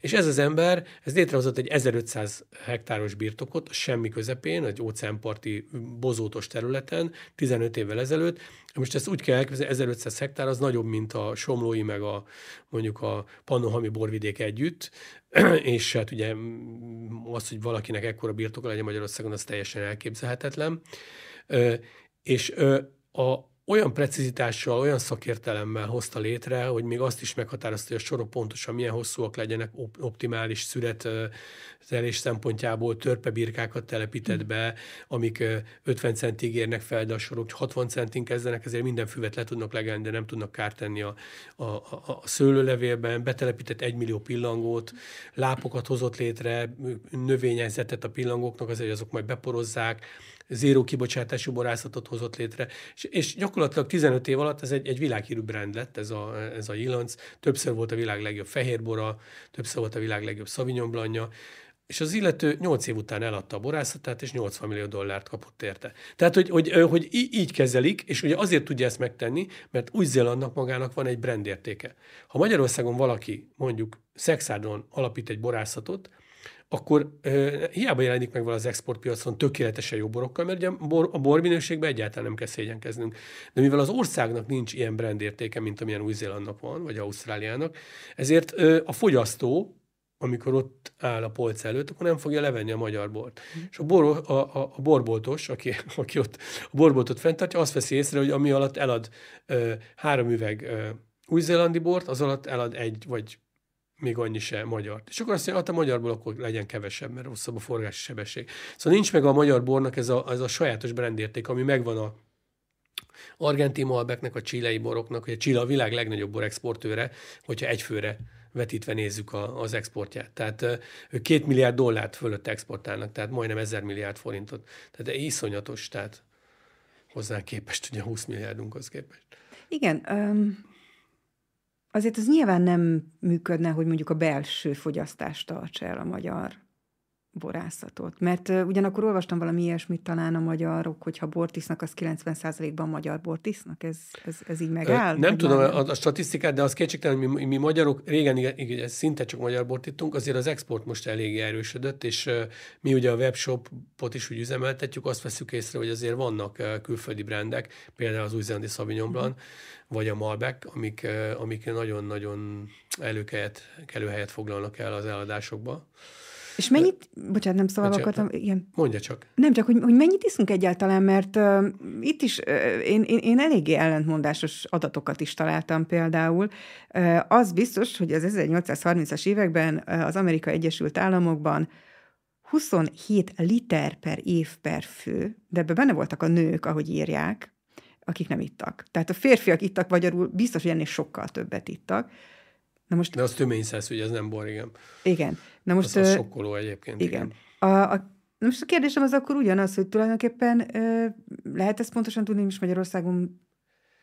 És ez az ember, ez létrehozott egy 1500 hektáros birtokot, semmi közepén, egy óceánparti bozótos területen, 15 évvel ezelőtt. Most ezt úgy kell elképzelni, 1500 hektár az nagyobb, mint a Somlói, meg a mondjuk a Pannohami borvidék együtt, és hát ugye az, hogy valakinek ekkora birtoka legyen Magyarországon, az teljesen elképzelhetetlen. És a, olyan precizitással, olyan szakértelemmel hozta létre, hogy még azt is meghatározta, hogy a sorok pontosan milyen hosszúak legyenek, optimális szület telés szempontjából törpebirkákat telepített be, amik 50 centig érnek fel, de a sorok 60 centin kezdenek, ezért minden füvet le tudnak legelni, de nem tudnak kárt tenni a, a, a, a szőlőlevélben, betelepített egy millió pillangót, lápokat hozott létre, növényezetet a pillangóknak, azért azok majd beporozzák, zéró kibocsátású borászatot hozott létre, és, és gyakorlatilag 15 év alatt ez egy, egy világhírű brand lett, ez a, ez a Jilanc. Többször volt a világ legjobb fehérbora, többször volt a világ legjobb Sauvignon Blanja, és az illető 8 év után eladta a borászatát, és 80 millió dollárt kapott érte. Tehát, hogy, hogy, hogy így kezelik, és ugye azért tudja ezt megtenni, mert Új-Zélandnak magának van egy brandértéke. Ha Magyarországon valaki mondjuk Szexádon alapít egy borászatot, akkor uh, hiába jelenik meg vala az exportpiacon tökéletesen jó borokkal, mert ugye a, bor, a borminőségben egyáltalán nem kell szégyenkeznünk. De mivel az országnak nincs ilyen brandértéke, mint amilyen Új-Zélandnak van, vagy Ausztráliának, ezért uh, a fogyasztó, amikor ott áll a polc előtt, akkor nem fogja levenni a magyar bort. Mm. És a, bor, a, a, a borboltos, aki, aki ott a borboltot fenntartja, azt veszi észre, hogy ami alatt elad uh, három üveg uh, új-zélandi bort, az alatt elad egy vagy még annyi se magyar. És akkor azt mondja, hát a magyarból akkor legyen kevesebb, mert rosszabb a forgási sebesség. Szóval nincs meg a magyar bornak ez a, ez a sajátos brandérték, ami megvan a argentin malbeknek, a csilei boroknak, hogy a Chile a világ legnagyobb borexportőre, hogyha egyfőre vetítve nézzük a, az exportját. Tehát ők két milliárd dollárt fölött exportálnak, tehát majdnem ezer milliárd forintot. Tehát iszonyatos, tehát hozzá képest, ugye 20 milliárdunkhoz képest. Igen, um, azért az nyilván nem működne, hogy mondjuk a belső fogyasztást tartsa el a magyar borászatot. Mert uh, ugyanakkor olvastam valami ilyesmit talán a magyarok, hogyha bort isznak, az 90%-ban magyar bort isznak. Ez, ez, ez így megáll? Nem tudom a, a statisztikát, de az kétségtelen, hogy mi, mi magyarok régen igen, igen, szinte csak magyar bort ittunk, azért az export most eléggé erősödött, és uh, mi ugye a webshopot is úgy üzemeltetjük, azt veszük észre, hogy azért vannak uh, külföldi brendek, például az új-zélandi Sauvignon Blanc, mm vagy a Malbec, amik, amik nagyon-nagyon előhelyet, előhelyet foglalnak el az eladásokba. És mennyit, De, bocsánat, nem szóval akartam, igen. Mondja csak. Nem csak, hogy, hogy mennyit iszunk egyáltalán, mert uh, itt is uh, én, én, én eléggé ellentmondásos adatokat is találtam például. Uh, az biztos, hogy az 1830-as években uh, az Amerika Egyesült Államokban 27 liter per év per fő, de ebben benne voltak a nők, ahogy írják, akik nem ittak. Tehát a férfiak ittak magyarul, biztos, hogy ennél sokkal többet ittak. Na most, De az töményszesz, ugye ez nem bor, igen. Igen. Na most, az, az sokkoló egyébként. Igen. igen. A, a, na most a kérdésem az akkor ugyanaz, hogy tulajdonképpen ö, lehet ezt pontosan tudni, hogy Magyarországon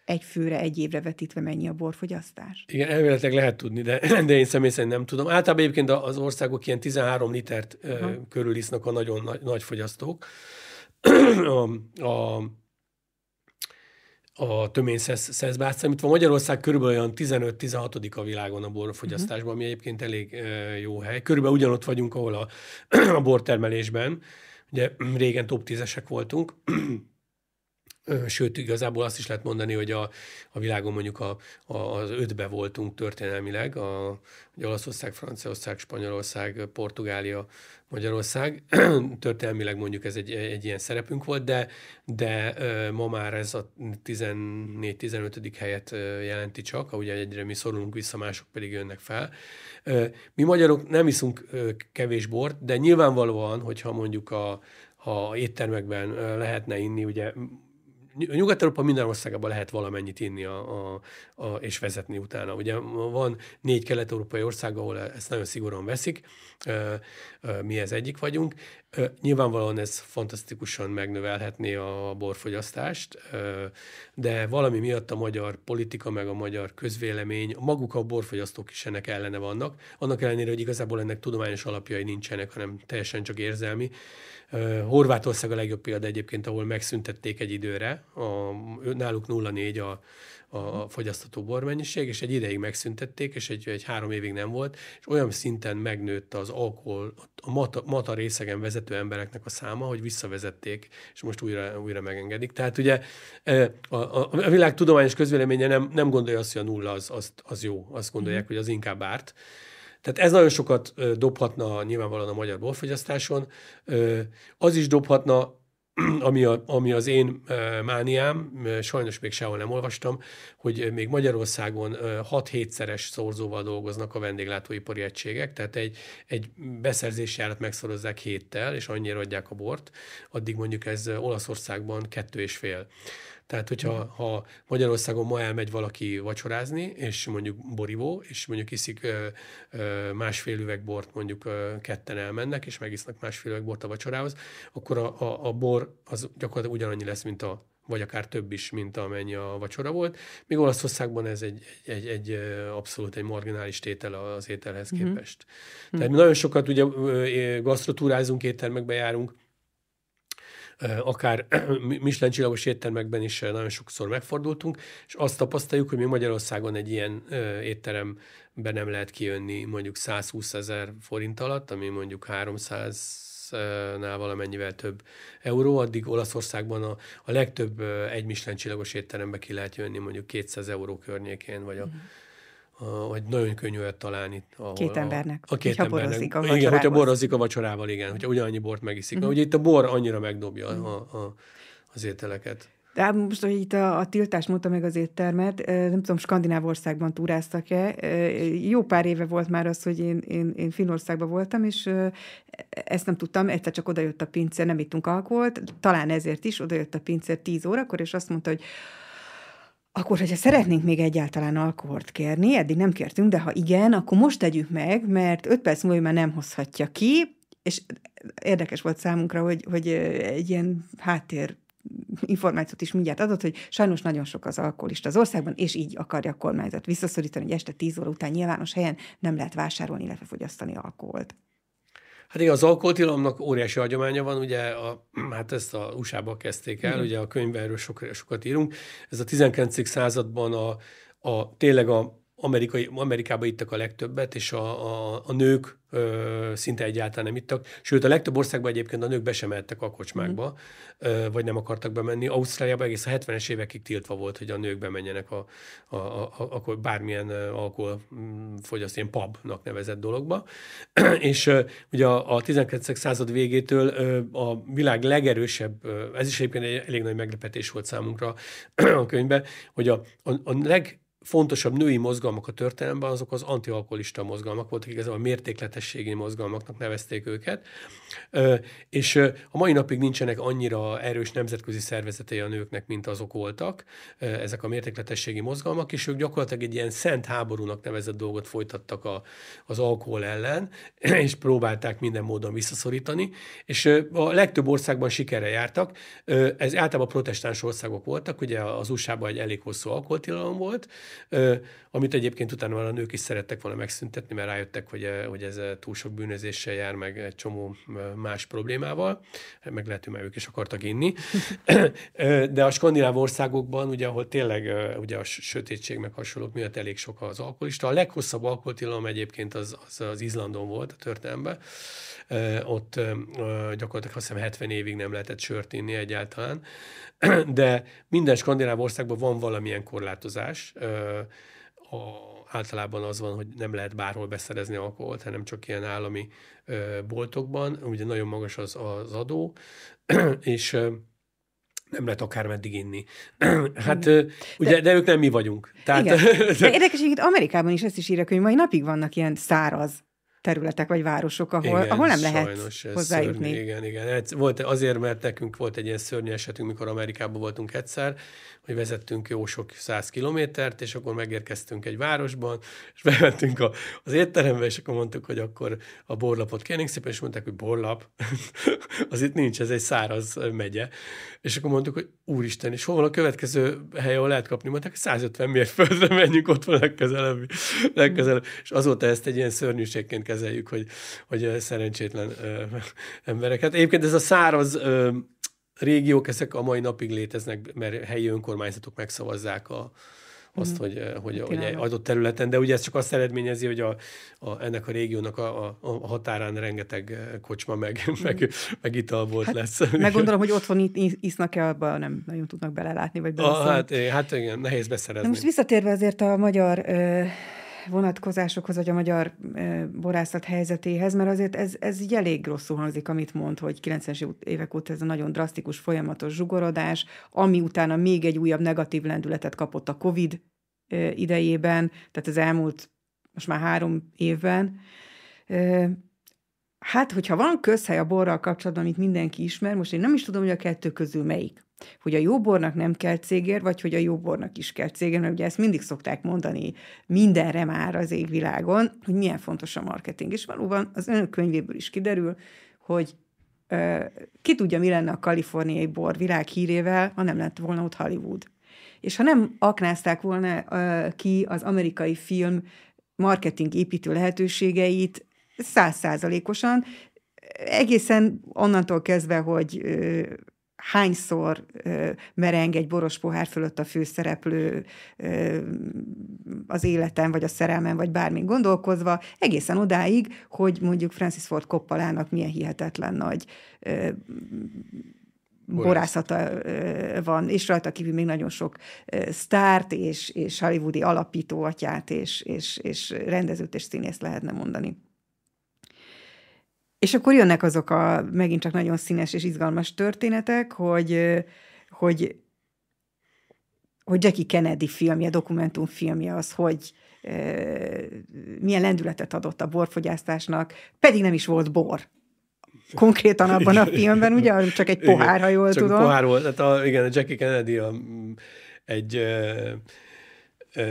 egy főre, egy évre vetítve mennyi a borfogyasztás? Igen, elméletileg lehet tudni, de, de én személy szerint nem tudom. Általában egyébként az országok ilyen 13 litert uh, körül isznak a nagyon nagy, nagy fogyasztók. a, a a töményszeszbát számítva. Magyarország körülbelül olyan 15-16 a világon a borfogyasztásban, ami egyébként elég jó hely. Körülbelül ugyanott vagyunk, ahol a, a bortermelésben. Ugye régen top 10-esek voltunk, Sőt, igazából azt is lehet mondani, hogy a, a világon mondjuk a, a, az ötbe voltunk történelmileg, a, ugye Olaszország, Franciaország, Spanyolország, Portugália, Magyarország. történelmileg mondjuk ez egy, egy ilyen szerepünk volt, de, de ma már ez a 14-15. helyet jelenti csak, ugye egyre mi szorulunk vissza, mások pedig jönnek fel. Mi magyarok nem iszunk kevés bort, de nyilvánvalóan, hogyha mondjuk a, ha éttermekben lehetne inni, ugye Nyugat-Európa minden országában lehet valamennyit inni a, a, a, és vezetni utána. Ugye van négy kelet-európai ország, ahol ezt nagyon szigorúan veszik, mi ez egyik vagyunk. Nyilvánvalóan ez fantasztikusan megnövelhetné a borfogyasztást, de valami miatt a magyar politika, meg a magyar közvélemény, maguk a borfogyasztók is ennek ellene vannak. Annak ellenére, hogy igazából ennek tudományos alapjai nincsenek, hanem teljesen csak érzelmi. Horvátország a legjobb példa egyébként, ahol megszüntették egy időre, a, náluk 0,4 a, a fogyasztató bormennyiség, és egy ideig megszüntették, és egy, egy három évig nem volt, és olyan szinten megnőtt az alkohol, a mata, mata részegen vezető embereknek a száma, hogy visszavezették, és most újra, újra megengedik. Tehát ugye a, a, a világ tudományos közvéleménye nem, nem gondolja azt, hogy a nulla az, az, az jó, azt gondolják, mm. hogy az inkább árt. Tehát ez nagyon sokat dobhatna nyilvánvalóan a magyar borfogyasztáson. Az is dobhatna, ami, a, ami az én mániám, sajnos még sehol nem olvastam, hogy még Magyarországon 6-7-szeres szorzóval dolgoznak a vendéglátóipari egységek, tehát egy, egy beszerzési árat megszorozzák héttel, és annyira adják a bort, addig mondjuk ez Olaszországban kettő és fél. Tehát, hogyha ha Magyarországon ma elmegy valaki vacsorázni, és mondjuk borivó, és mondjuk iszik ö, ö, másfél üveg bort, mondjuk ö, ketten elmennek, és megisznak másfél üveg bort a vacsorához, akkor a, a, a bor az gyakorlatilag ugyanannyi lesz, mint a vagy akár több is, mint amennyi a vacsora volt. Még Olaszországban ez egy, egy, egy, egy abszolút egy marginális tétel az ételhez mm-hmm. képest. Tehát mi nagyon sokat ugye gasztrotúrázunk, éttermekbe járunk, akár Michelin csillagos éttermekben is nagyon sokszor megfordultunk, és azt tapasztaljuk, hogy mi Magyarországon egy ilyen étteremben nem lehet kijönni mondjuk 120 ezer forint alatt, ami mondjuk 300 nál valamennyivel több euró, addig Olaszországban a, a legtöbb egy Michelin csillagos étterembe ki lehet jönni mondjuk 200 euró környékén, vagy a, mm vagy nagyon könnyű olyat találni. Ahol, két embernek. A, a két embernek. Borozik a igen, hogyha borozik a vacsorával, igen, hogyha ugyanannyi bort megiszik. Uh-huh. Ugye itt a bor annyira megdobja uh-huh. a, a, az ételeket. De hát most, hogy itt a, a tiltás mondta meg az éttermet, nem tudom, Skandináv országban túráztak-e. Jó pár éve volt már az, hogy én, én, én Finországban voltam, és ezt nem tudtam, egyszer csak odajött a pincér, nem ittunk alkoholt, talán ezért is, odajött a pincér 10 órakor, és azt mondta, hogy akkor, hogyha szeretnénk még egyáltalán alkoholt kérni, eddig nem kértünk, de ha igen, akkor most tegyük meg, mert öt perc múlva már nem hozhatja ki, és érdekes volt számunkra, hogy, hogy egy ilyen háttér információt is mindjárt adott, hogy sajnos nagyon sok az alkoholista az országban, és így akarja a kormányzat visszaszorítani, hogy este 10 óra után nyilvános helyen nem lehet vásárolni, illetve fogyasztani alkoholt. Hát igen, az alkoholtilalomnak óriási hagyománya van, ugye a, hát ezt a USA-ba kezdték el, igen. ugye a könyvben erről sok, sokat írunk. Ez a 19. században a, a tényleg a amerikai, Amerikában ittak a legtöbbet, és a, a, a nők ö, szinte egyáltalán nem ittak. Sőt, a legtöbb országban egyébként a nők be sem mehettek a kocsmákba, mm. ö, vagy nem akartak bemenni. Ausztráliában egész a 70-es évekig tiltva volt, hogy a nők bemenjenek a, a, a, a, bármilyen alkoholfogyaszt, ilyen pubnak nevezett dologba. és ö, ugye a, a 19. század végétől ö, a világ legerősebb, ö, ez is egyébként egy elég nagy meglepetés volt számunkra a könyvben, hogy a, a, a leg fontosabb női mozgalmak a történelemben, azok az antialkoholista mozgalmak voltak, igazából a mértékletességi mozgalmaknak nevezték őket, és a mai napig nincsenek annyira erős nemzetközi szervezetei a nőknek, mint azok voltak, ezek a mértékletességi mozgalmak, és ők gyakorlatilag egy ilyen szent háborúnak nevezett dolgot folytattak a, az alkohol ellen, és próbálták minden módon visszaszorítani, és a legtöbb országban sikerre jártak, ez általában protestáns országok voltak, ugye az USA-ban egy elég hosszú alkoholtilalom volt, amit egyébként utána már a nők is szerettek volna megszüntetni, mert rájöttek, hogy, hogy ez túl sok bűnözéssel jár, meg egy csomó más problémával, meg lehet, hogy már ők is akartak inni. De a skandináv országokban, ugye, ahol tényleg ugye a sötétség meg hasonlók miatt elég sok az alkoholista, a leghosszabb alkoholtilalom egyébként az, az, az Izlandon volt a történelemben, ott gyakorlatilag azt hiszem 70 évig nem lehetett sört inni egyáltalán, de minden skandináv országban van valamilyen korlátozás. A, általában az van, hogy nem lehet bárhol beszerezni alkoholt, hanem csak ilyen állami boltokban. Ugye nagyon magas az, az adó, és nem lehet akármeddig inni. hát, de, ugye, de ők nem mi vagyunk. Tehát, igen. De érdekes, hogy Amerikában is ezt is írják, hogy mai napig vannak ilyen száraz területek vagy városok, ahol, igen, ahol nem lehet hozzájutni. Szörnyű, igen, igen. Volt, azért, mert nekünk volt egy ilyen szörnyű esetünk, mikor Amerikában voltunk egyszer, hogy vezettünk jó sok száz kilométert, és akkor megérkeztünk egy városban, és bementünk a, az étterembe, és akkor mondtuk, hogy akkor a borlapot kérnénk szépen, és mondták, hogy borlap, az itt nincs, ez egy száraz megye. És akkor mondtuk, hogy úristen, és hol van a következő hely, ahol lehet kapni? Mondták, 150 mérföldre menjünk, ott van legközelebb. legközelebb. És azóta ezt egy ilyen szörnyűségként kezeljük, hogy, hogy szerencsétlen ö, embereket. Egyébként ez a száraz ö, régiók, ezek a mai napig léteznek, mert helyi önkormányzatok megszavazzák a, azt, mm. hogy, hogy, hogy adott területen, de ugye ez csak azt eredményezi, hogy a, a, ennek a régiónak a, a, a határán rengeteg kocsma meg, mm. meg, meg ital volt hát, lesz. Meg gondolom, hogy otthon isznak-e, abban nem nagyon tudnak belelátni, vagy beleszólni. Hát, hát igen, nehéz beszerezni. Na most visszatérve azért a magyar ö, vonatkozásokhoz, vagy a magyar borászat helyzetéhez, mert azért ez, ez így elég rosszul hangzik, amit mond, hogy 90-es évek óta ez a nagyon drasztikus, folyamatos zsugorodás, ami utána még egy újabb negatív lendületet kapott a COVID idejében, tehát az elmúlt most már három évben. Hát, hogyha van közhely a borral kapcsolatban, amit mindenki ismer, most én nem is tudom, hogy a kettő közül melyik hogy a jó bornak nem kell cégér, vagy hogy a jó bornak is kell cégér, mert ugye ezt mindig szokták mondani mindenre már az égvilágon, hogy milyen fontos a marketing. És valóban az önök könyvéből is kiderül, hogy uh, ki tudja, mi lenne a kaliforniai bor világhírével, ha nem lett volna ott Hollywood. És ha nem aknázták volna uh, ki az amerikai film marketing építő lehetőségeit százszázalékosan, egészen onnantól kezdve, hogy hányszor mereng egy boros pohár fölött a főszereplő az életen, vagy a szerelmen, vagy bármi gondolkozva, egészen odáig, hogy mondjuk Francis Ford Coppolának milyen hihetetlen nagy borászata van, és rajta kívül még nagyon sok sztárt és, és hollywoodi alapítóatyát és, és, és rendezőt és színészt lehetne mondani. És akkor jönnek azok a megint csak nagyon színes és izgalmas történetek, hogy, hogy, hogy Jackie Kennedy filmje, dokumentumfilmje az, hogy milyen lendületet adott a borfogyasztásnak, pedig nem is volt bor. Konkrétan abban a filmben, ugye, csak egy pohár, ha jól csak tudom. pohár volt, tehát a, igen, a Jackie Kennedy a, egy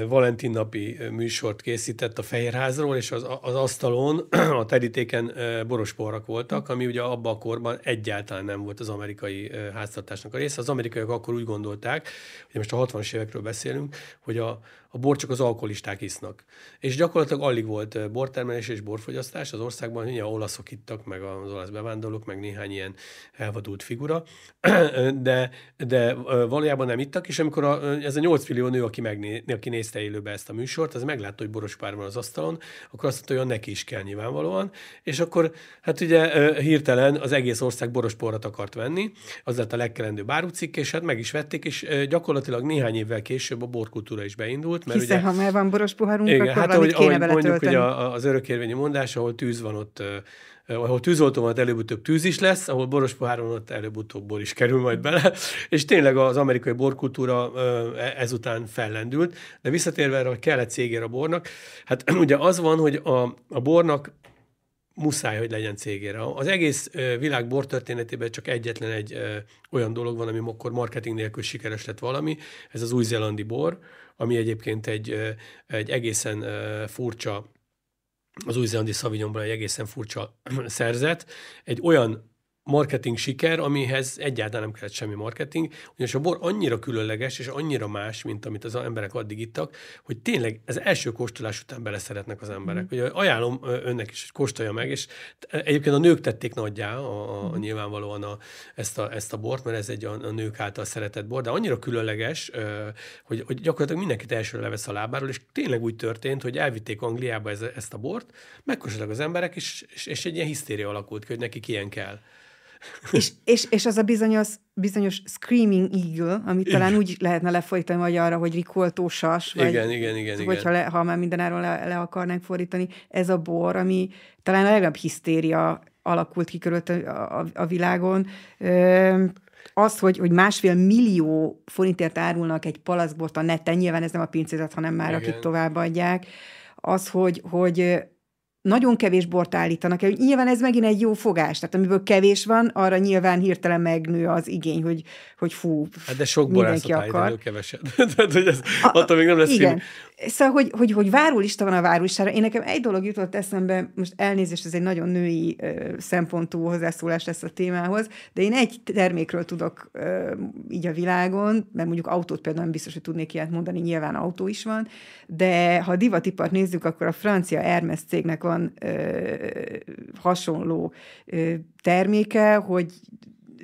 Valentin napi műsort készített a Fehérházról, és az, az asztalon, a terítéken borosporak voltak, ami ugye abban a korban egyáltalán nem volt az amerikai háztartásnak a része. Az amerikaiak akkor úgy gondolták, hogy most a 60-as évekről beszélünk, hogy a, a bor csak az alkoholisták isznak. És gyakorlatilag alig volt bortermelés és borfogyasztás az országban, ugye olaszok ittak, meg az olasz bevándorlók, meg néhány ilyen elvadult figura, de, de valójában nem ittak, és amikor a, ez a 8 millió nő, aki, megné, aki nézte élőbe ezt a műsort, az meglátta, hogy boros pár van az asztalon, akkor azt mondta, hogy neki is kell nyilvánvalóan, és akkor hát ugye hirtelen az egész ország boros porrat akart venni, az lett a legkelendőbb árucikk, és hát meg is vették, és gyakorlatilag néhány évvel később a borkultúra is beindult, volt. Mert Hiszen, ugye, ha már van boros poharunk, igen, akkor hát ahogy, kéne ahogy mondjuk, hogy a, az örökérvényi mondás, ahol tűz van ott, ahol tűzoltó van, előbb-utóbb tűz is lesz, ahol boros poháron ott előbb-utóbb bor is kerül majd bele, és tényleg az amerikai borkultúra e, ezután fellendült, de visszatérve erre, hogy kellett cégér a bornak, hát ugye az van, hogy a, a bornak muszáj, hogy legyen cégére. Az egész világ bortörténetében csak egyetlen egy olyan dolog van, ami akkor marketing nélkül sikeres lett valami, ez az új-zélandi bor, ami egyébként egy, egy egészen furcsa, az új-zélandi Sauvignonban egy egészen furcsa szerzet, egy olyan marketing siker, amihez egyáltalán nem kellett semmi marketing, ugyanis a bor annyira különleges és annyira más, mint amit az emberek addig ittak, hogy tényleg az első kóstolás után beleszeretnek az emberek. Mm. Ugye ajánlom önnek is, hogy kóstolja meg, és egyébként a nők tették nagyjá a, a, mhm. nyilvánvalóan a, ezt, a, ezt a bort, mert ez egy a, a nők által szeretett bor, de annyira különleges, hogy, hogy gyakorlatilag mindenkit elsőre levesz a lábáról, és tényleg úgy történt, hogy elvitték Angliába ez, ezt a bort, megkóstoltak az emberek, és, és, és egy ilyen hisztéria alakult ki, hogy nekik ilyen kell és, és, és az a bizonyos, bizonyos Screaming Eagle, amit igen. talán úgy lehetne lefolytani magyarra, hogy rikoltósas, vagy, igen, igen, igen, vagy igen. Ha, le, ha már mindenáron le, le akarnánk fordítani, ez a bor, ami talán a legnagyobb hisztéria alakult ki körült a, a, a világon. Ö, az, hogy, hogy másfél millió forintért árulnak egy palaszbort a neten, nyilván ez nem a pincézet, hanem már Igen. akik továbbadják, az, hogy, hogy nagyon kevés bort állítanak el. Nyilván ez megint egy jó fogás, tehát amiből kevés van, arra nyilván hirtelen megnő az igény, hogy, hogy fú, hát de sok mindenki akar. keveset. tehát, hogy ez, a, attól még nem lesz Igen. Film. Szóval, hogy, hogy, hogy várólista van a várólistára. Én nekem egy dolog jutott eszembe, most elnézést, ez egy nagyon női ö, szempontú hozzászólás lesz a témához, de én egy termékről tudok ö, így a világon, mert mondjuk autót például nem biztos, hogy tudnék ilyet mondani, nyilván autó is van, de ha a divatipart nézzük, akkor a francia Hermes cégnek van ö, hasonló ö, terméke, hogy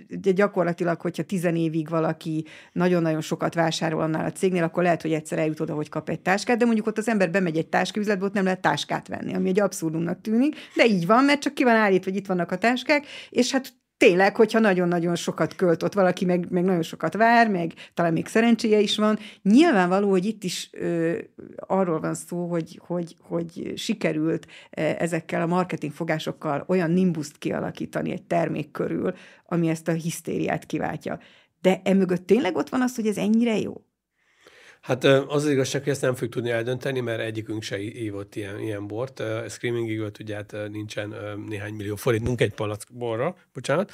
gyakorlatilag, hogyha tizen évig valaki nagyon-nagyon sokat vásárol annál a cégnél, akkor lehet, hogy egyszer eljut oda, hogy kap egy táskát, de mondjuk ott az ember bemegy egy tásküzletbe, ott nem lehet táskát venni, ami egy abszurdumnak tűnik, de így van, mert csak ki van állítva, hogy itt vannak a táskák, és hát tényleg, hogyha nagyon-nagyon sokat költ ott valaki, meg, meg nagyon sokat vár, meg talán még szerencséje is van, nyilvánvaló, hogy itt is ö, arról van szó, hogy, hogy, hogy sikerült ezekkel a marketing fogásokkal olyan nimbuszt kialakítani egy termék körül, ami ezt a hisztériát kiváltja. De emögött tényleg ott van az, hogy ez ennyire jó? Hát az az igazság, hogy ezt nem fogjuk tudni eldönteni, mert egyikünk se ívott ilyen, ilyen bort. A Screaming Eagle, ugye hát nincsen néhány millió forintunk egy palack borra, bocsánat.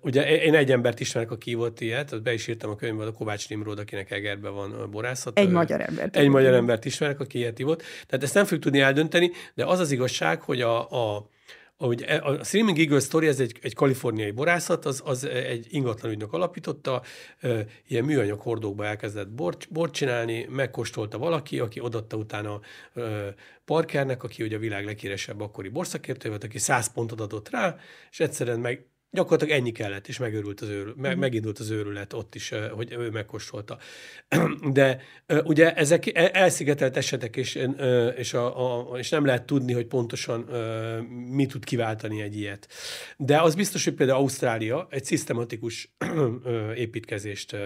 Ugye én egy embert ismerek, aki ívott ilyet, be is írtam a könyvben, a Kovács Nimród, akinek Egerben van borászat. Egy magyar embert. Egy magyar embert ismerek, aki ilyet ívott. Tehát ezt nem fogjuk tudni eldönteni, de az az igazság, hogy a, a ahogy e, a Streaming Eagle Story, ez egy, egy kaliforniai borászat, az, az egy ingatlan ügynök alapította, ilyen műanyag hordókba elkezdett bort, bort csinálni, megkóstolta valaki, aki odatta utána Parkernek, aki ugye a világ leghíresebb akkori borszakértő volt, aki 100 pontot adott rá, és egyszerűen meg Gyakorlatilag ennyi kellett, és megőrült az őrül, me, mhm. megindult az őrület ott is, hogy ő megkóstolta. De ugye ezek e, elszigetelt esetek, és, és, a, a, és nem lehet tudni, hogy pontosan mi tud kiváltani egy ilyet. De az biztos, hogy például Ausztrália egy szisztematikus építkezést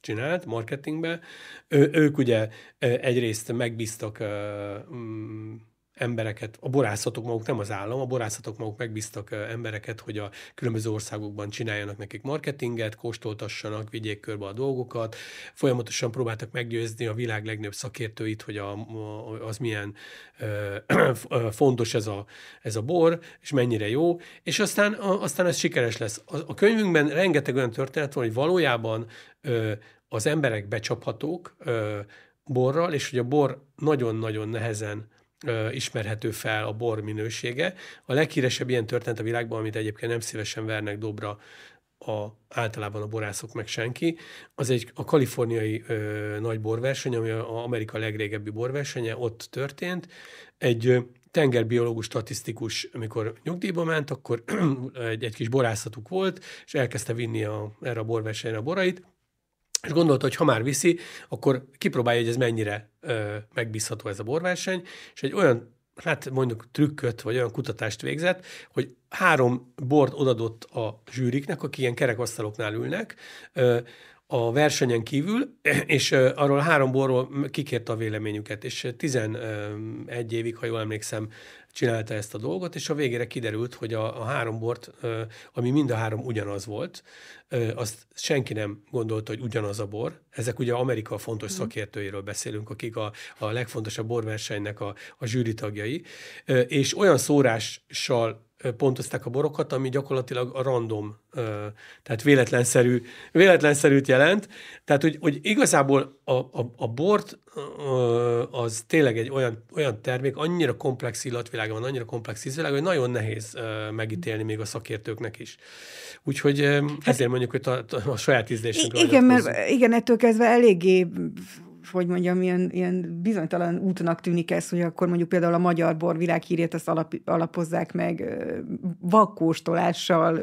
csinált marketingbe. Ő, ők ugye egyrészt megbíztak embereket, a borászatok maguk, nem az állam, a borászatok maguk megbíztak embereket, hogy a különböző országokban csináljanak nekik marketinget, kóstoltassanak, vigyék körbe a dolgokat, folyamatosan próbáltak meggyőzni a világ legnagyobb szakértőit, hogy a, az milyen ö, fontos ez a, ez a bor, és mennyire jó, és aztán, a, aztán ez sikeres lesz. A, a könyvünkben rengeteg olyan történet van, hogy valójában ö, az emberek becsaphatók ö, borral, és hogy a bor nagyon-nagyon nehezen ismerhető fel a bor minősége. A leghíresebb ilyen történet a világban, amit egyébként nem szívesen vernek dobra a, általában a borászok meg senki, az egy a kaliforniai ö, nagy borverseny, ami a Amerika legrégebbi borversenye, ott történt. Egy tengerbiológus, statisztikus, amikor nyugdíjba ment, akkor egy, egy kis borászatuk volt, és elkezdte vinni a, erre a borversenyre a borait, és gondolta, hogy ha már viszi, akkor kipróbálja, hogy ez mennyire ö, megbízható ez a borverseny, és egy olyan hát mondjuk trükköt, vagy olyan kutatást végzett, hogy három bort odadott a zsűriknek, akik ilyen kerekasztaloknál ülnek, ö, a versenyen kívül, és arról három borról kikérte a véleményüket, és 11 évig, ha jól emlékszem, csinálta ezt a dolgot, és a végére kiderült, hogy a, a három bort, ami mind a három ugyanaz volt, azt senki nem gondolta, hogy ugyanaz a bor. Ezek ugye Amerika fontos mhm. szakértőiről beszélünk, akik a, a legfontosabb borversenynek a, a zsűri tagjai, és olyan szórással pontozták a borokat, ami gyakorlatilag a random, tehát véletlenszerű, véletlenszerűt jelent. Tehát, hogy, hogy igazából a, a, a bort az tényleg egy olyan, olyan termék, annyira komplex illatvilága van, annyira komplex ízvilága, hogy nagyon nehéz megítélni még a szakértőknek is. Úgyhogy hát, ezért mondjuk, hogy a, a saját ízlésünkre Igen, mert igen, ettől kezdve eléggé hogy mondjam, ilyen, ilyen bizonytalan útnak tűnik ez, hogy akkor mondjuk például a magyar bor világhírét azt alap, alapozzák meg vakkóstolással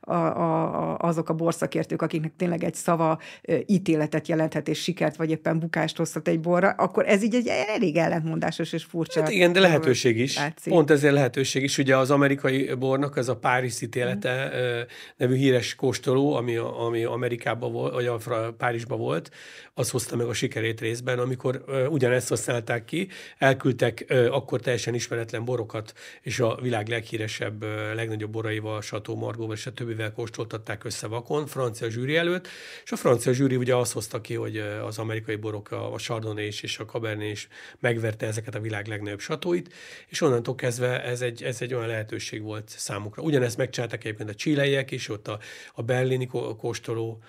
a, a, azok a borszakértők, akiknek tényleg egy szava ítéletet jelenthet és sikert, vagy éppen bukást hozhat egy borra, akkor ez így egy elég ellentmondásos és furcsa. Hát igen, de lehetőség is. Látszik. Pont ezért lehetőség is. Ugye az amerikai bornak ez a Párizs ítélete mm. nevű híres kóstoló, ami, ami Amerikában volt, vagy Párizsban volt, az hozta meg a sikerét két részben, amikor ugyanezt használták ki, elküldtek akkor teljesen ismeretlen borokat, és a világ leghíresebb, legnagyobb boraival, Sató Margóval és a többivel kóstoltatták össze vakon, francia zsűri előtt, és a francia zsűri ugye azt hozta ki, hogy az amerikai borok, a Chardonnay és a Cabernet is megverte ezeket a világ legnagyobb satóit, és onnantól kezdve ez egy, ez egy olyan lehetőség volt számukra. Ugyanezt megcsinálták egyébként a csileiek is, ott a, a berlini kóstoló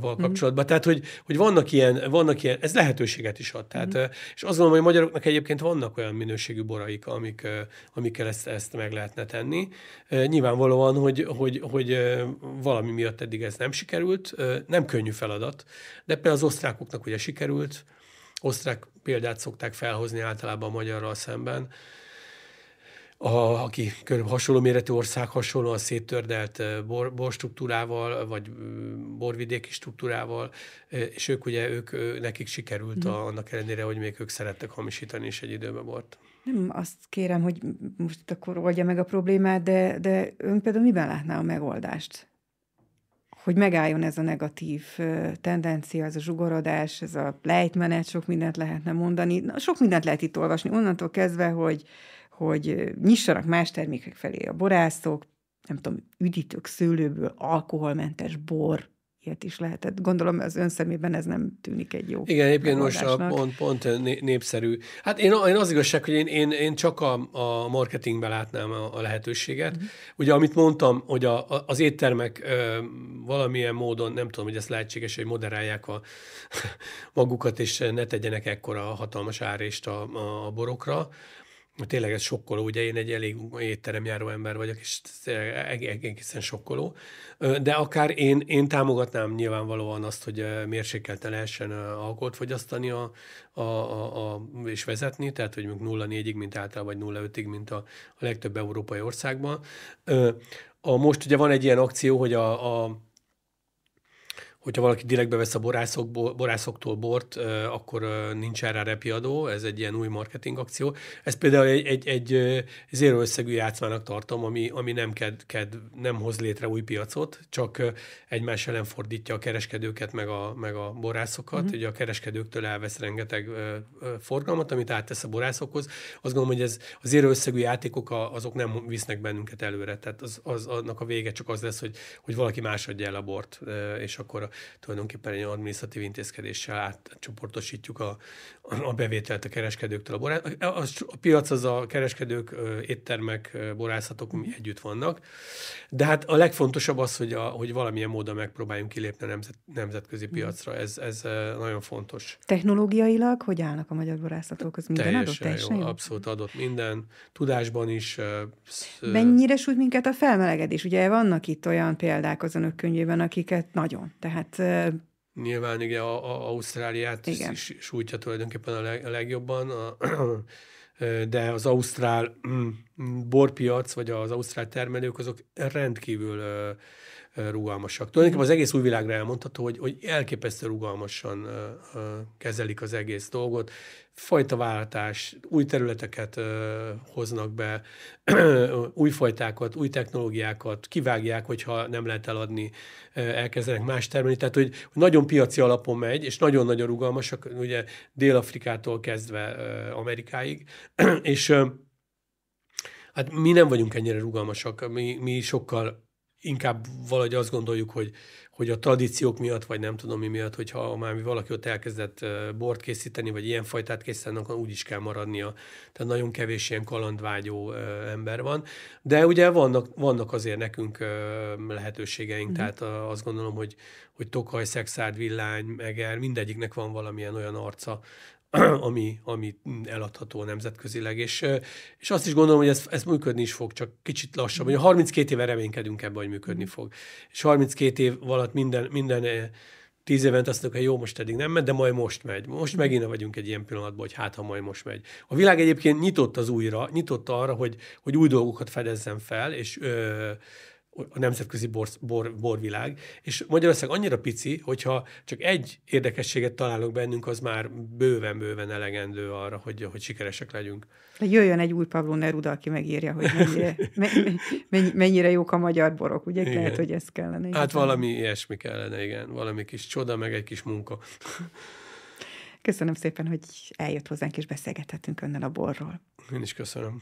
val mhm. kapcsolatban. Mm. Tehát, hogy, hogy vannak, ilyen, vannak ilyen, ez lehetőséget is ad. Tehát, mm. És azt gondolom, hogy a magyaroknak egyébként vannak olyan minőségű boraik, amik, amikkel ezt, ezt meg lehetne tenni. Nyilvánvalóan, hogy, hogy, hogy valami miatt eddig ez nem sikerült, nem könnyű feladat, de például az osztrákoknak ugye sikerült, osztrák példát szokták felhozni általában a magyarral szemben, a, aki körülbelül hasonló méretű ország, hasonló a széttördelt bor, borstruktúrával, vagy borvidéki struktúrával, és ők ugye, ők, nekik sikerült a, annak ellenére, hogy még ők szerettek hamisítani is egy időben bort. Nem azt kérem, hogy most akkor oldja meg a problémát, de, de ön például miben látná a megoldást? Hogy megálljon ez a negatív tendencia, ez a zsugorodás, ez a lejtmenet, sok mindent lehetne mondani. Na, sok mindent lehet itt olvasni, onnantól kezdve, hogy hogy nyissanak más termékek felé a borászok, nem tudom, üdítők szőlőből, alkoholmentes bor, ilyet is lehetett. Gondolom az ön szemében ez nem tűnik egy jó Igen, egyébként most a pont, pont népszerű. Hát én, én az igazság, hogy én, én, én csak a, a marketingben látnám a, a lehetőséget. Uh-huh. Ugye, amit mondtam, hogy a, a, az éttermek ö, valamilyen módon, nem tudom, hogy ez lehetséges, hogy moderálják a, magukat, és ne tegyenek ekkora hatalmas árést a, a borokra, tényleg ez sokkoló, ugye én egy elég étteremjáró ember vagyok, és egészen sokkoló. De akár én, én támogatnám nyilvánvalóan azt, hogy mérsékelte lehessen alkoholt fogyasztani a, a, a, a, és vezetni, tehát hogy 0,4-ig, mint általában, vagy 0,5-ig, mint a, a legtöbb európai országban. A, most ugye van egy ilyen akció, hogy a, a hogyha valaki direktbe vesz a borászok, borászoktól bort, akkor nincs erre repiadó, ez egy ilyen új marketing akció. Ez például egy, egy, egy zéro összegű játszmának tartom, ami, ami nem, ked, ked, nem hoz létre új piacot, csak egymás ellen fordítja a kereskedőket, meg a, meg a borászokat. Mm-hmm. Ugye a kereskedőktől elvesz rengeteg forgalmat, amit áttesz a borászokhoz. Azt gondolom, hogy ez a zéro összegű játékok azok nem visznek bennünket előre. Tehát az, az, annak a vége csak az lesz, hogy, hogy valaki más adja el a bort, és akkor tulajdonképpen egy adminisztratív intézkedéssel átcsoportosítjuk a, a bevételt a kereskedőktől. A, borá... a, a, a piac az a kereskedők, éttermek, borászatok együtt vannak, de hát a legfontosabb az, hogy, a, hogy valamilyen módon megpróbáljunk kilépni a nemzet, nemzetközi mm. piacra. Ez, ez nagyon fontos. Technológiailag hogy állnak a magyar borászatok? Az minden teljesen adott? Teljesen jó, jó? Abszolút adott minden. Tudásban is. Mennyire sújt minket a felmelegedés? Ugye vannak itt olyan példák az önök könyvében, akiket nagyon. Tehát Nyilván igen, a, a Ausztráliát igen. is sújtja tulajdonképpen a, leg, a legjobban, a, de az ausztrál mm, borpiac, vagy az ausztrál termelők, azok rendkívül rugalmasak. Tulajdonképpen az egész új világra elmondható, hogy, hogy elképesztő rugalmasan kezelik az egész dolgot. Fajta váltás, új területeket hoznak be, új fajtákat, új technológiákat, kivágják, hogyha nem lehet eladni, elkezdenek más termelni. Tehát, hogy, nagyon piaci alapon megy, és nagyon-nagyon rugalmasak, ugye Dél-Afrikától kezdve Amerikáig, és Hát mi nem vagyunk ennyire rugalmasak, mi, mi sokkal inkább valahogy azt gondoljuk, hogy, hogy a tradíciók miatt, vagy nem tudom mi miatt, hogyha már valaki ott elkezdett bort készíteni, vagy ilyen fajtát készíteni, akkor úgy is kell maradnia. Tehát nagyon kevés ilyen kalandvágyó ember van. De ugye vannak, vannak azért nekünk lehetőségeink, mm. tehát azt gondolom, hogy, hogy Tokaj, Szexárd, Villány, Meger, mindegyiknek van valamilyen olyan arca, ami, ami eladható nemzetközileg, és, és azt is gondolom, hogy ez, ez működni is fog, csak kicsit lassabban. 32 éve reménykedünk ebben, hogy működni fog. És 32 év alatt minden, minden tíz évent azt mondjuk, hogy jó, most eddig nem megy, de majd most megy. Most megint vagyunk egy ilyen pillanatban, hogy hát, ha majd most megy. A világ egyébként nyitott az újra, nyitott arra, hogy, hogy új dolgokat fedezzen fel, és ö, a nemzetközi bor, bor, borvilág, és Magyarország annyira pici, hogyha csak egy érdekességet találunk bennünk, az már bőven-bőven elegendő arra, hogy, hogy sikeresek legyünk. Jöjjön egy új Pablo Neruda, aki megírja, hogy mennyire, mennyi, mennyire jók a magyar borok, ugye? Igen. Lehet, hogy ez kellene. Hát valami ilyesmi kellene, igen. Valami kis csoda, meg egy kis munka. Köszönöm szépen, hogy eljött hozzánk, és beszélgethetünk önnel a borról. Én is köszönöm.